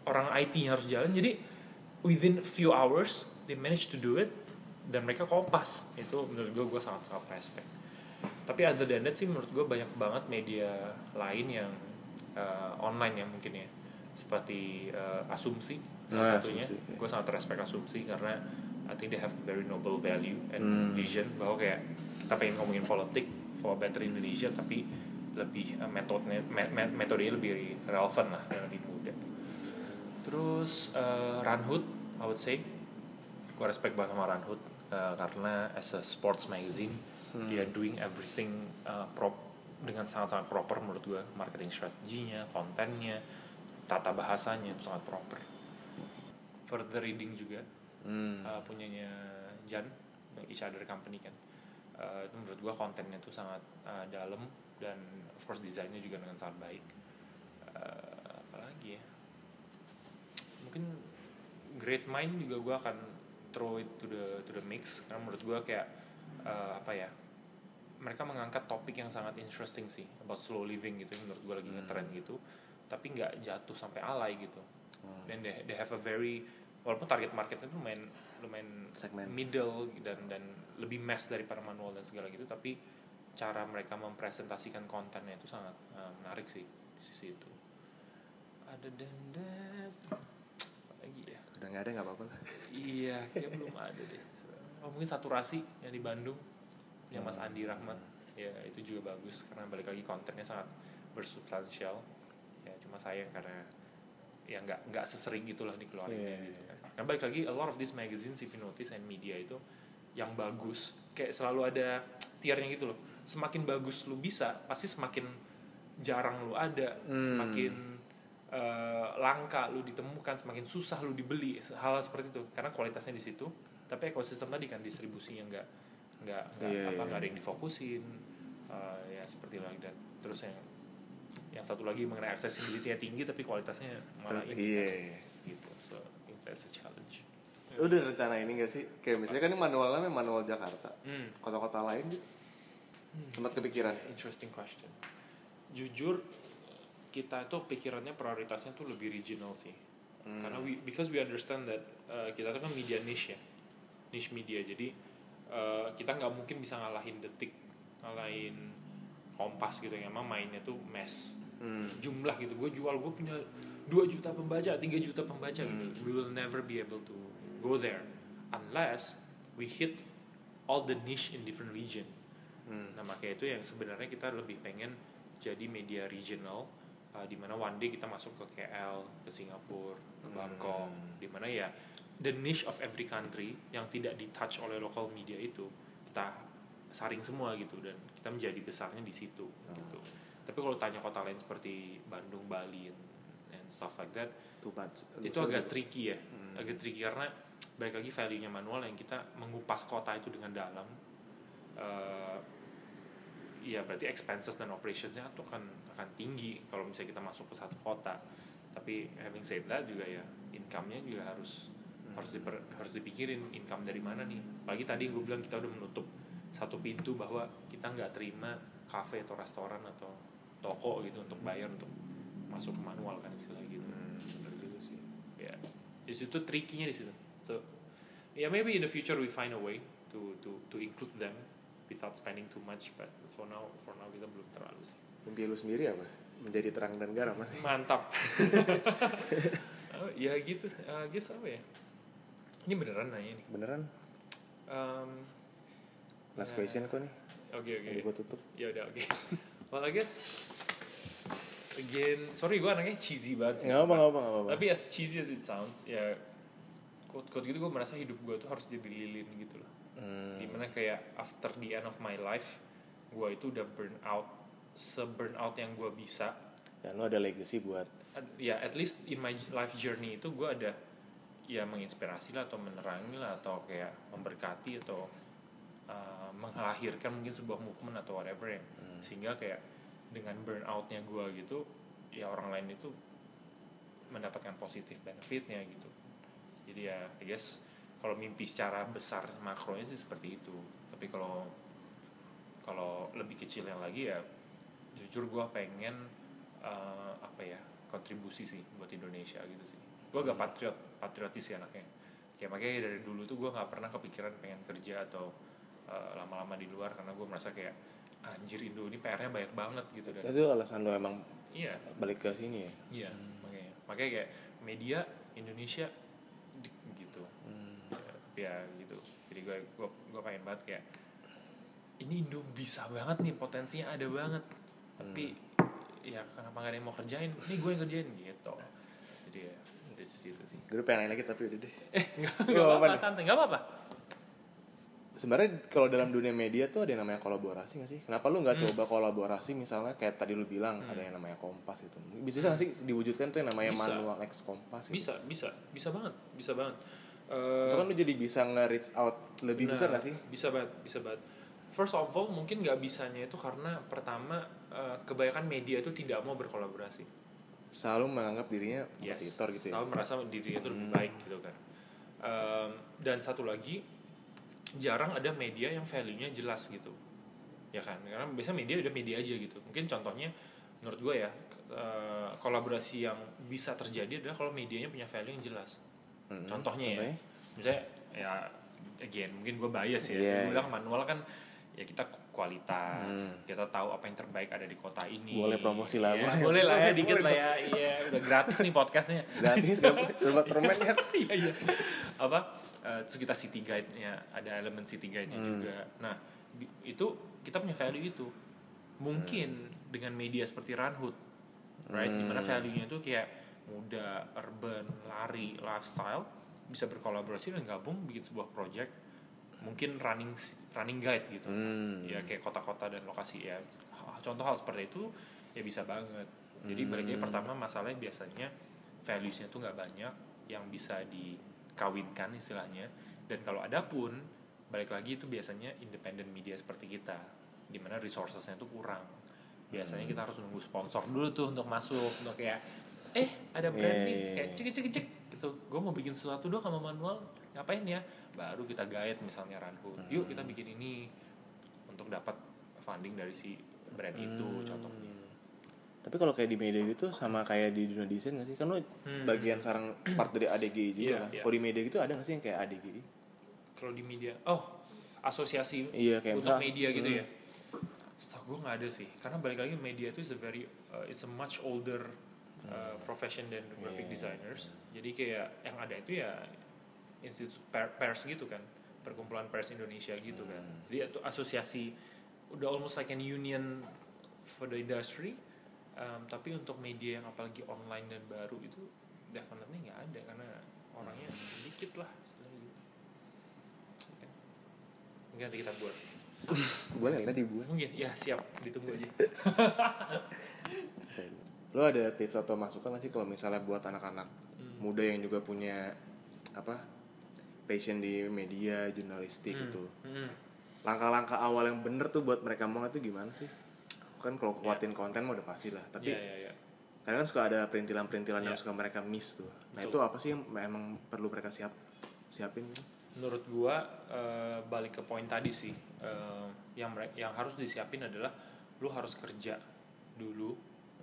Speaker 2: orang IT-nya harus jalan jadi within few hours they managed to do it dan mereka kompas. Itu menurut gue gue sangat sangat respect tapi other than that sih menurut gue banyak banget media lain yang uh, online ya mungkin ya. Seperti uh, asumsi salah satunya.
Speaker 3: Asumsi, ya.
Speaker 2: gue sangat respect asumsi karena I think they have very noble value and
Speaker 3: Hmm.
Speaker 2: vision. Bahwa kayak kita pengen ngomongin politik for better Indonesia tapi lebih uh, metodenya me- me- metodenya lebih relevan lah mudah terus uh, Ranhood I would say. Gue respect banget sama Ranhood uh, karena as a sports magazine dia doing everything uh, prop dengan sangat-sangat proper menurut gue marketing strateginya kontennya tata bahasanya itu sangat proper. Further reading juga
Speaker 3: Hmm.
Speaker 2: uh, punyanya Jan each other company kan. Uh, itu menurut gua kontennya tuh sangat uh, dalam dan of course desainnya juga dengan sangat baik. Uh, mungkin Great Mind juga gua akan throw it to the to the mix. Karena menurut gua kayak uh, apa ya mereka mengangkat topik yang sangat interesting sih about slow living gitu menurut gua lagi ngetrend gitu. Tapi nggak jatuh sampai alay gitu. Dan they, they have a very walaupun target marketnya tuh lumayan lumayan
Speaker 3: Segmen.
Speaker 2: middle dan dan lebih mass daripada manual dan segala gitu tapi cara mereka mempresentasikan kontennya itu sangat uh, menarik sih di sisi itu. Ada than that apa lagi ya
Speaker 3: Udah nggak ada nggak apa-apa lah.
Speaker 2: iya kayak belum ada deh. Oh, mungkin saturasi yang di Bandung yang Mas Andi Rahmat. Ya itu juga bagus karena balik lagi kontennya sangat bersubstansial. Ya cuma sayang karena ya nggak nggak sesering itulah dikeluarin
Speaker 3: Iya, iya,
Speaker 2: gitu kan karena balik lagi a lot of these magazines if you notice and media itu yang bagus kayak selalu ada tiernya gitu loh. Semakin bagus lu bisa pasti semakin jarang lu ada.
Speaker 3: Hmm.
Speaker 2: semakin eh, langka lu ditemukan semakin susah lu dibeli hal seperti itu karena kualitasnya di situ tapi ekosistem tadi kan distribusinya nggak nggak nggak
Speaker 3: Iya,
Speaker 2: apa
Speaker 3: iya.
Speaker 2: nggak ada yang difokusin eh, ya seperti lagi dan terus yang yang satu lagi mengenai accessibility tinggi tapi kualitasnya malah ini
Speaker 3: Iya.
Speaker 2: gitu so that's a challenge
Speaker 3: Lu udah rencana ini gak sih? Kayak misalnya kan ini manualnya memang manual Jakarta.
Speaker 2: hmm.
Speaker 3: Kota-kota lain gitu. Sempat kepikiran.
Speaker 2: interesting question jujur kita itu pikirannya prioritasnya tuh lebih regional sih.
Speaker 3: Hmm.
Speaker 2: karena we, because we understand that uh, kita tuh kan media niche ya. Niche media. Jadi uh, kita nggak mungkin bisa ngalahin detik ngalahin kompas gitu yang emang mainnya tuh mass.
Speaker 3: Hmm.
Speaker 2: jumlah gitu. Gue jual gue punya 2 juta pembaca 3 juta pembaca gitu. We will never be able to go there. Unless we hit all the niche in different region.
Speaker 3: Hmm.
Speaker 2: nah makanya itu yang sebenarnya kita lebih pengen jadi media regional uh, di mana one day kita masuk ke KL ke Singapura ke Bangkok. Di mana ya the niche of every country yang tidak di touch oleh local media itu kita saring semua gitu dan kita menjadi besarnya di situ gitu. Tapi kalau tanya kota lain seperti Bandung Bali and, and stuff like that
Speaker 3: Too much.
Speaker 2: itu agak tricky ya. Agak tricky karena balik lagi value nya manual yang kita mengupas kota itu dengan dalam. Eh ya berarti expenses dan operationsnya tuh akan akan tinggi kalau misalnya kita masuk ke satu kota. Tapi having said that juga ya income-nya juga harus harus diper- harus dipikirin income dari mana nih. Pagi tadi gue bilang kita udah menutup satu pintu bahwa kita nggak terima cafe atau restoran atau toko gitu untuk bayar untuk masuk ke manual kan istilah gitu.
Speaker 3: Hmm, bener juga sih.
Speaker 2: ya di situ tricky-nya di situ. So ya maybe in the future we find a way to to to include them without spending too much but for now for now kita belum terlalu sih
Speaker 3: Mimpi lu sendiri apa? Menjadi terang dan garam masih.
Speaker 2: mantap [laughs] Oh, ya gitu uh, guess apa ya ini beneran nanya nih
Speaker 3: Beneran?
Speaker 2: um,
Speaker 3: Last
Speaker 2: Ya.
Speaker 3: question kok nih.
Speaker 2: oke oke
Speaker 3: Jadi gua tutup.
Speaker 2: ya udah oke well I guess again sorry gue anaknya cheesy banget sih
Speaker 3: Nggak apa, nggak apa, nggak apa.
Speaker 2: tapi as cheesy as it sounds ya quote quote gitu gue merasa hidup gue tuh harus jadi lilin gitu loh
Speaker 3: Hmm.
Speaker 2: di mana kayak after the end of my life gue itu udah burn out se burn out yang gue bisa.
Speaker 3: Dan lu ada legacy buat?
Speaker 2: Ad- ya at least in my life journey itu gue ada ya menginspirasi lah atau menerangi lah atau kayak memberkati atau uh, mungkin sebuah movement atau whatever ya. Sehingga kayak dengan burnoutnya gue gitu ya orang lain itu mendapatkan positif benefitnya gitu. Jadi ya I guess kalau mimpi secara besar makronya sih seperti itu. Tapi kalau kalau lebih kecilnya lagi ya jujur gue pengen eh, apa ya kontribusi sih buat Indonesia gitu sih. Gue agak patriot patriotis sih anaknya. Kayak makanya dari dulu tuh gue nggak pernah kepikiran pengen kerja atau eh, lama-lama di luar karena gue merasa kayak anjir Indo ini PR-nya banyak banget gitu dan
Speaker 3: itu alasan lu emang
Speaker 2: iya.
Speaker 3: balik ke sini ya.
Speaker 2: iya makanya. Makanya kayak media Indonesia
Speaker 3: Hmm.
Speaker 2: Ya, tapi ya gitu jadi gue gue gue pengen banget kayak ini Indo bisa banget nih potensinya ada banget tapi ya kenapa gak ada yang mau kerjain ini gue yang kerjain gitu jadi ya dari sisi itu sih
Speaker 3: Gue pengen nanya lagi tapi udah deh.
Speaker 2: eh nggak
Speaker 3: Nggak
Speaker 2: nggak
Speaker 3: apa-apa
Speaker 2: santai nggak apa-apa
Speaker 3: Sebenarnya kalau dalam dunia media tuh ada yang namanya kolaborasi gak sih? Kenapa lu nggak
Speaker 2: Hmm.
Speaker 3: coba kolaborasi misalnya kayak tadi lu bilang ada yang namanya Kompas gitu. Bisa nggak sih diwujudkan tuh yang namanya
Speaker 2: Bisa.
Speaker 3: manual X Kompas gitu?
Speaker 2: bisa bisa bisa banget bisa banget Eh,
Speaker 3: Itu kan lu jadi bisa nge-reach out lebih
Speaker 2: Nah,
Speaker 3: besar gak sih?
Speaker 2: Bisa banget, bisa banget. First of all, mungkin nggak bisanya itu karena pertama eh, kebanyakan media itu tidak mau berkolaborasi.
Speaker 3: Selalu menganggap dirinya
Speaker 2: Yes.
Speaker 3: kompetitor gitu ya.
Speaker 2: Selalu merasa dirinya itu lebih
Speaker 3: Hmm.
Speaker 2: baik gitu kan. Em, dan satu lagi, jarang ada media yang value-nya jelas gitu. Ya kan, karena biasanya media udah media aja gitu. Mungkin contohnya, menurut gue ya, eh, kolaborasi yang bisa terjadi adalah kalau medianya punya value yang jelas.
Speaker 3: Mm-mm.
Speaker 2: Contohnya ya,
Speaker 3: Contohnya?
Speaker 2: misalnya ya again mungkin gue bias ya,
Speaker 3: Iya,
Speaker 2: gue bilang
Speaker 3: iya.
Speaker 2: manual kan ya kita kualitas,
Speaker 3: Hmm.
Speaker 2: kita tahu apa yang terbaik ada di kota ini.
Speaker 3: Boleh promosi lah,
Speaker 2: Ya,
Speaker 3: boleh.
Speaker 2: lah ya, [laughs] dikit lah ya, iya udah gratis nih podcastnya.
Speaker 3: Gratis coba permen kan?
Speaker 2: Iya iya. Apa? eh, terus kita city guide-nya ada elemen city guide-nya
Speaker 3: Hmm.
Speaker 2: juga. Nah di- itu kita punya value itu mungkin dengan media seperti Runhood right
Speaker 3: Hmm.
Speaker 2: di mana value-nya itu kayak muda urban lari lifestyle bisa berkolaborasi dan gabung bikin sebuah project mungkin running running guide gitu
Speaker 3: Hmm.
Speaker 2: ya kayak kota-kota dan lokasi ya contoh hal seperti itu ya bisa banget jadi
Speaker 3: Hmm.
Speaker 2: pertama masalahnya biasanya values-nya tuh nggak banyak yang bisa dikawinkan istilahnya dan kalau ada pun balik lagi itu biasanya independent media seperti kita di mana resourcesnya tuh kurang biasanya
Speaker 3: Hmm.
Speaker 2: kita harus nunggu sponsor dulu tuh untuk masuk untuk kayak eh ada brand
Speaker 3: Iya,
Speaker 2: nih
Speaker 3: iya,
Speaker 2: kayak cek cek cek gitu gue mau bikin sesuatu dong sama manual ngapain ya baru kita guide misalnya Runhood yuk kita bikin ini untuk dapat funding dari si brand itu
Speaker 3: Hmm.
Speaker 2: contohnya
Speaker 3: Tapi kalau kayak di media gitu sama kayak di dunia desain gak sih? Kan lu
Speaker 2: Hmm.
Speaker 3: bagian sekarang part dari ADGI juga
Speaker 2: Iya,
Speaker 3: kan.
Speaker 2: iya.
Speaker 3: Kalau di media gitu ada gak sih yang kayak ADGI?
Speaker 2: kalau di media oh asosiasi
Speaker 3: Iya, kayak
Speaker 2: untuk
Speaker 3: misal-
Speaker 2: media gitu
Speaker 3: hmm.
Speaker 2: ya setahu gue nggak ada sih karena balik lagi media itu is a very uh, it's a much older uh, profession than graphic
Speaker 3: Iya.
Speaker 2: designers. Jadi kayak yang ada itu ya institut per- pers gitu kan. Perkumpulan pers Indonesia gitu kan.
Speaker 3: Hmm.
Speaker 2: jadi itu asosiasi udah almost like an union for the industry. Um, tapi untuk media yang apalagi online dan baru itu definitely nggak ada karena orangnya sedikit lah istilahnya gitu. Mungkin nanti kita buat. [laughs]
Speaker 3: Boleh lah dibuat.
Speaker 2: mungkin. Ya siap. Ditunggu aja [laughs] [laughs]
Speaker 3: Lo ada tips atau masukan gak sih kalau misalnya buat anak-anak
Speaker 2: Hmm.
Speaker 3: muda yang juga punya apa passion di media jurnalistik
Speaker 2: Hmm,
Speaker 3: gitu.
Speaker 2: hmm.
Speaker 3: Langkah-langkah awal yang bener tuh buat mereka mau itu gimana sih? Kan kalau kuatin konten mah udah pasti lah. Tapi
Speaker 2: ya ya ya
Speaker 3: kadang kan suka ada perintilan-perintilan yang
Speaker 2: Iya.
Speaker 3: suka mereka miss tuh. Nah
Speaker 2: Betul.
Speaker 3: itu apa sih yang memang perlu mereka siap siapin? gitu?
Speaker 2: menurut gua eh, balik ke poin tadi sih eh, yang yang harus disiapin adalah lu harus kerja dulu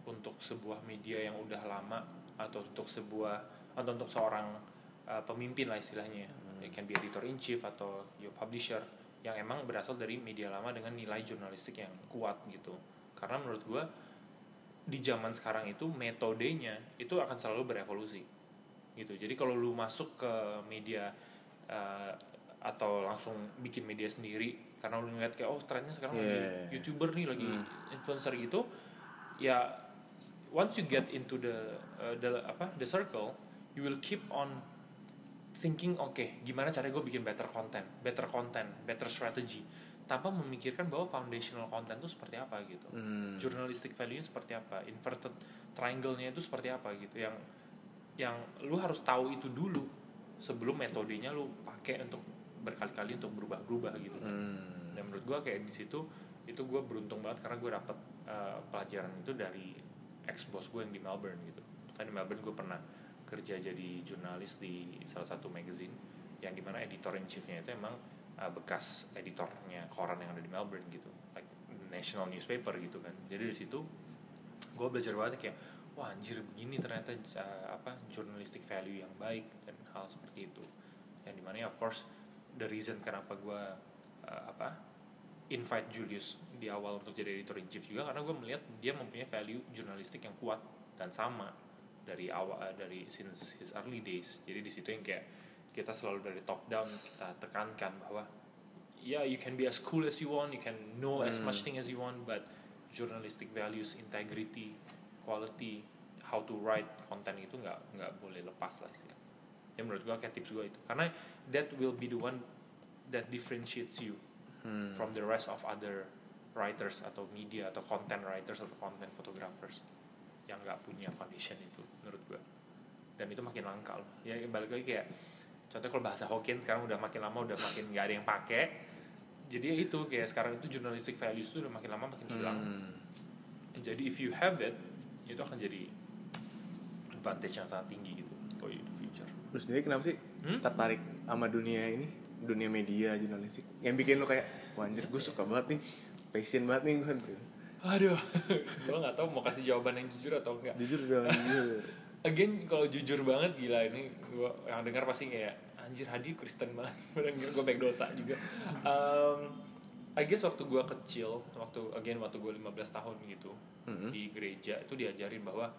Speaker 2: untuk sebuah media yang udah lama atau untuk sebuah atau untuk seorang eh, pemimpin lah istilahnya it can be editor in chief atau your publisher yang emang berasal dari media lama dengan nilai jurnalistik yang kuat gitu. Karena menurut gua di zaman sekarang itu metodenya itu akan selalu berevolusi gitu. Jadi kalau lu masuk ke media uh, atau langsung bikin media sendiri karena lu ngeliat kayak oh trennya sekarang
Speaker 3: Yeah.
Speaker 2: lagi youtuber nih lagi influencer gitu ya once you get into the uh, the apa the circle you will keep on thinking oke gimana caranya gue bikin better content better content better strategy tanpa memikirkan bahwa foundational content itu seperti apa gitu
Speaker 3: Hmm.
Speaker 2: journalistic value seperti apa inverted triangle-nya itu seperti apa gitu yang yang lu harus tahu itu dulu sebelum metodenya lu pakai untuk berkali-kali untuk berubah-berubah gitu kan.
Speaker 3: Hmm.
Speaker 2: dan menurut gua kayak di situ itu gue beruntung banget karena gue dapet uh, pelajaran itu dari ex bos gue yang di Melbourne gitu. Kan di Melbourne gue pernah kerja jadi jurnalis di salah satu magazine yang di mana editor in chiefnya itu emang uh, bekas editornya koran yang ada di Melbourne gitu. Like national newspaper gitu kan. Jadi di situ gue belajar banget kayak wah anjir begini ternyata uh, apa journalistic value yang baik dan hal seperti itu. Yang di mana ya of course the reason kenapa gue uh, apa invite Julius di awal untuk jadi editor in chief juga karena gue melihat dia mempunyai value jurnalistik yang kuat dan sama dari awal uh, dari since his early days. Jadi di situ yang kayak kita selalu dari top down kita tekankan bahwa yeah you can be as cool as you want you can know as much thing as you want but journalistic values integrity quality how to write konten itu nggak nggak boleh lepas lah istilahnya. Ya menurut gua kayak tips gua itu. Karena that will be the one that differentiates you
Speaker 3: Hmm.
Speaker 2: from the rest of other writers atau media atau content writers atau content photographers yang nggak punya foundation itu menurut gua dan itu makin langka loh ya balik lagi kayak contohnya kalau bahasa Hokkien sekarang udah makin lama udah makin nggak ada yang pakai jadi ya itu kayak sekarang itu journalistic values itu udah makin lama makin hilang
Speaker 3: Hmm.
Speaker 2: jadi if you have it itu akan jadi advantage yang sangat tinggi gitu for you in the future
Speaker 3: Lu sendiri kenapa sih
Speaker 2: Hmm?
Speaker 3: tertarik sama dunia ini? Dunia media, jurnalistik. Yang bikin lu kayak, wah anjir gue suka banget nih. Passion banget nih gue. Gitu.
Speaker 2: aduh [laughs] gue nggak tahu mau kasih jawaban yang jujur atau enggak
Speaker 3: Jujur dong, jujur. [laughs]
Speaker 2: again kalau jujur banget gila ini gua yang dengar pasti kayak anjir Hadi Kristen banget [laughs] padahal gue baik dosa juga um, I guess waktu gue kecil waktu again waktu gue 15 tahun gitu
Speaker 3: Mhm.
Speaker 2: di gereja itu diajarin bahwa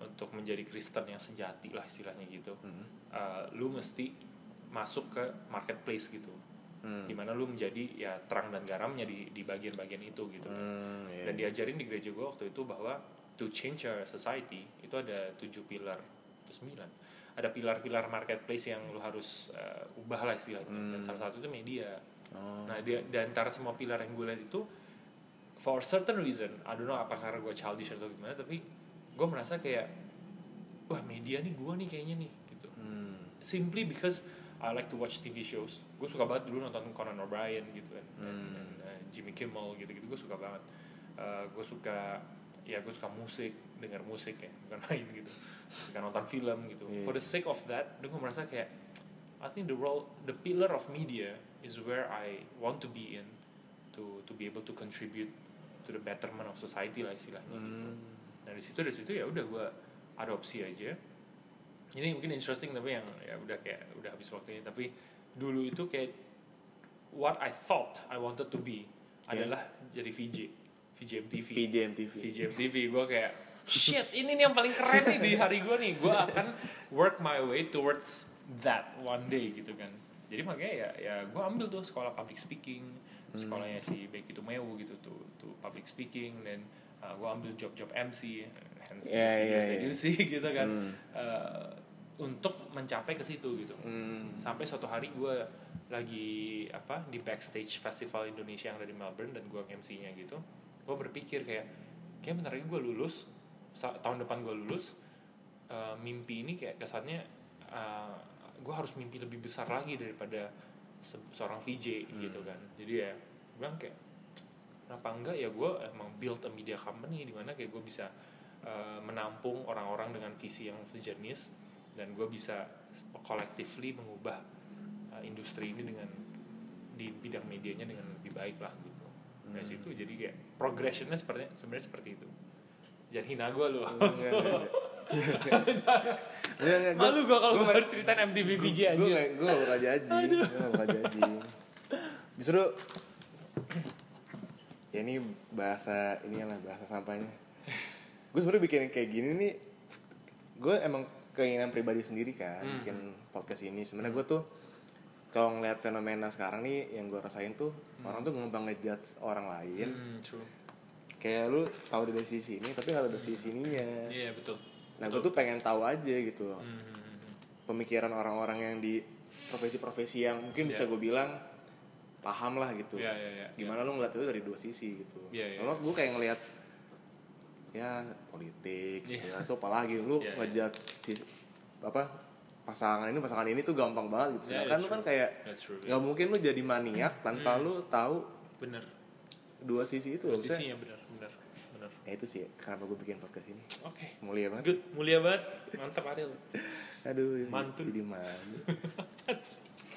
Speaker 2: untuk menjadi Kristen yang sejati lah istilahnya gitu
Speaker 3: Mhm.
Speaker 2: uh, lu mesti masuk ke marketplace gitu
Speaker 3: Hmm.
Speaker 2: di mana lu menjadi ya terang dan garamnya di di bagian-bagian itu gitu
Speaker 3: Hmm, iya.
Speaker 2: dan diajarin di gereja gue waktu itu bahwa to change our society itu ada tujuh pilar atau sembilan ada pilar-pilar marketplace yang lu harus uh, ubah lah istilahnya dan salah satu itu media
Speaker 3: Oh.
Speaker 2: nah di, di antara semua pilar yang gue lihat itu for certain reason I don't know apa karena gue childish atau gimana tapi gue merasa kayak wah media nih gue nih kayaknya nih gitu
Speaker 3: Hmm.
Speaker 2: simply because I like to watch TV shows. Gue suka banget dulu nonton Conan O'Brien gitu kan,
Speaker 3: Hmm.
Speaker 2: dan, uh, Jimmy Kimmel gitu-gitu. Gue suka banget. Uh, gue suka ya gue suka musik, dengar musik ya, bukan [laughs] main gitu. Suka nonton film gitu.
Speaker 3: Iya.
Speaker 2: For the sake of that, gue merasa kayak I think the role, the pillar of media is where I want to be in to to be able to contribute to the betterment of society lah istilahnya gitu.
Speaker 3: Hmm.
Speaker 2: Nah di situ dari situ ya udah gue adopsi aja. Ini mungkin interesting tapi yang ya udah kayak udah habis waktunya. Tapi dulu itu kayak what I thought I wanted to be
Speaker 3: Yeah.
Speaker 2: adalah jadi VJ, VJ MTV.
Speaker 3: VJ MTV.
Speaker 2: VJ MTV gue kayak shit ini nih yang paling keren nih di hari gue nih. Gue akan work my way towards that one day gitu kan. Jadi makanya ya ya gue ambil tuh sekolah public speaking, sekolahnya si Becky Tumewu gitu tuh tuh public speaking dan uh, gue ambil job-job MC, hence
Speaker 3: Iya, iya, iya.
Speaker 2: Sedusi [laughs] gitu kan.
Speaker 3: Hmm.
Speaker 2: Uh, untuk mencapai ke situ gitu
Speaker 3: Hmm.
Speaker 2: sampai suatu hari gue lagi apa di backstage festival Indonesia yang ada di Melbourne dan gue MC-nya gitu gue berpikir kayak kayak bentar lagi gue lulus tahun depan gue lulus uh, mimpi ini kayak kesannya uh, gue harus mimpi lebih besar lagi daripada se- seorang VJ gitu kan jadi ya gue bilang kayak kenapa enggak? Ya gue emang build a media company di mana kayak gue bisa uh, menampung orang-orang dengan visi yang sejenis dan gue bisa collectively mengubah uh, industri ini dengan di bidang medianya dengan lebih baik lah gitu. Dari situ jadi kayak progressionnya seperti sebenarnya seperti itu. Jangan hina gue loh malu gue kalau gue harus ceritain MTV
Speaker 3: gue
Speaker 2: aja
Speaker 3: gak gue gak jadi gue gak bakal jadi. Justru ya ini bahasa ini lah bahasa sampahnya. Gue sebenarnya bikin kayak gini nih gue emang keinginan pribadi sendiri kan
Speaker 2: Hmm.
Speaker 3: bikin podcast ini. Sebenarnya gue tuh kalau ngeliat fenomena sekarang nih yang gue rasain tuh orang tuh gampang ngejudge orang lain.
Speaker 2: Hmm, true.
Speaker 3: Kayak lu tahu dari sisi ini tapi nggak dari sisi ininya.
Speaker 2: Iya betul.
Speaker 3: Nah gue tuh pengen tahu aja gitu.
Speaker 2: Hmm, hmm, hmm.
Speaker 3: pemikiran orang-orang yang di profesi-profesi yang mungkin bisa
Speaker 2: Iya.
Speaker 3: gue bilang paham lah gitu.
Speaker 2: Iya, iya, iya.
Speaker 3: Gimana lu ngeliat itu dari dua sisi gitu.
Speaker 2: Iya, iya.
Speaker 3: Kalau gue kayak ngeliat ya politik
Speaker 2: Iya.
Speaker 3: ya, atau apalagi lu
Speaker 2: Iya, iya.
Speaker 3: ngejudge si apa pasangan ini pasangan ini tuh gampang banget gitu.
Speaker 2: Yeah,
Speaker 3: Sedangkan
Speaker 2: that's
Speaker 3: lu kan kayak nggak mungkin lu jadi maniak tanpa
Speaker 2: Hmm.
Speaker 3: lu tahu
Speaker 2: bener
Speaker 3: dua sisi itu. Maksudnya,
Speaker 2: posisinya bener bener bener
Speaker 3: ya itu sih kenapa gue bikin podcast ini.
Speaker 2: oke
Speaker 3: Mulia banget.
Speaker 2: good mulia banget mantap Ariel
Speaker 3: Aduh,
Speaker 2: Mantul.
Speaker 3: jadi
Speaker 2: sih? [laughs]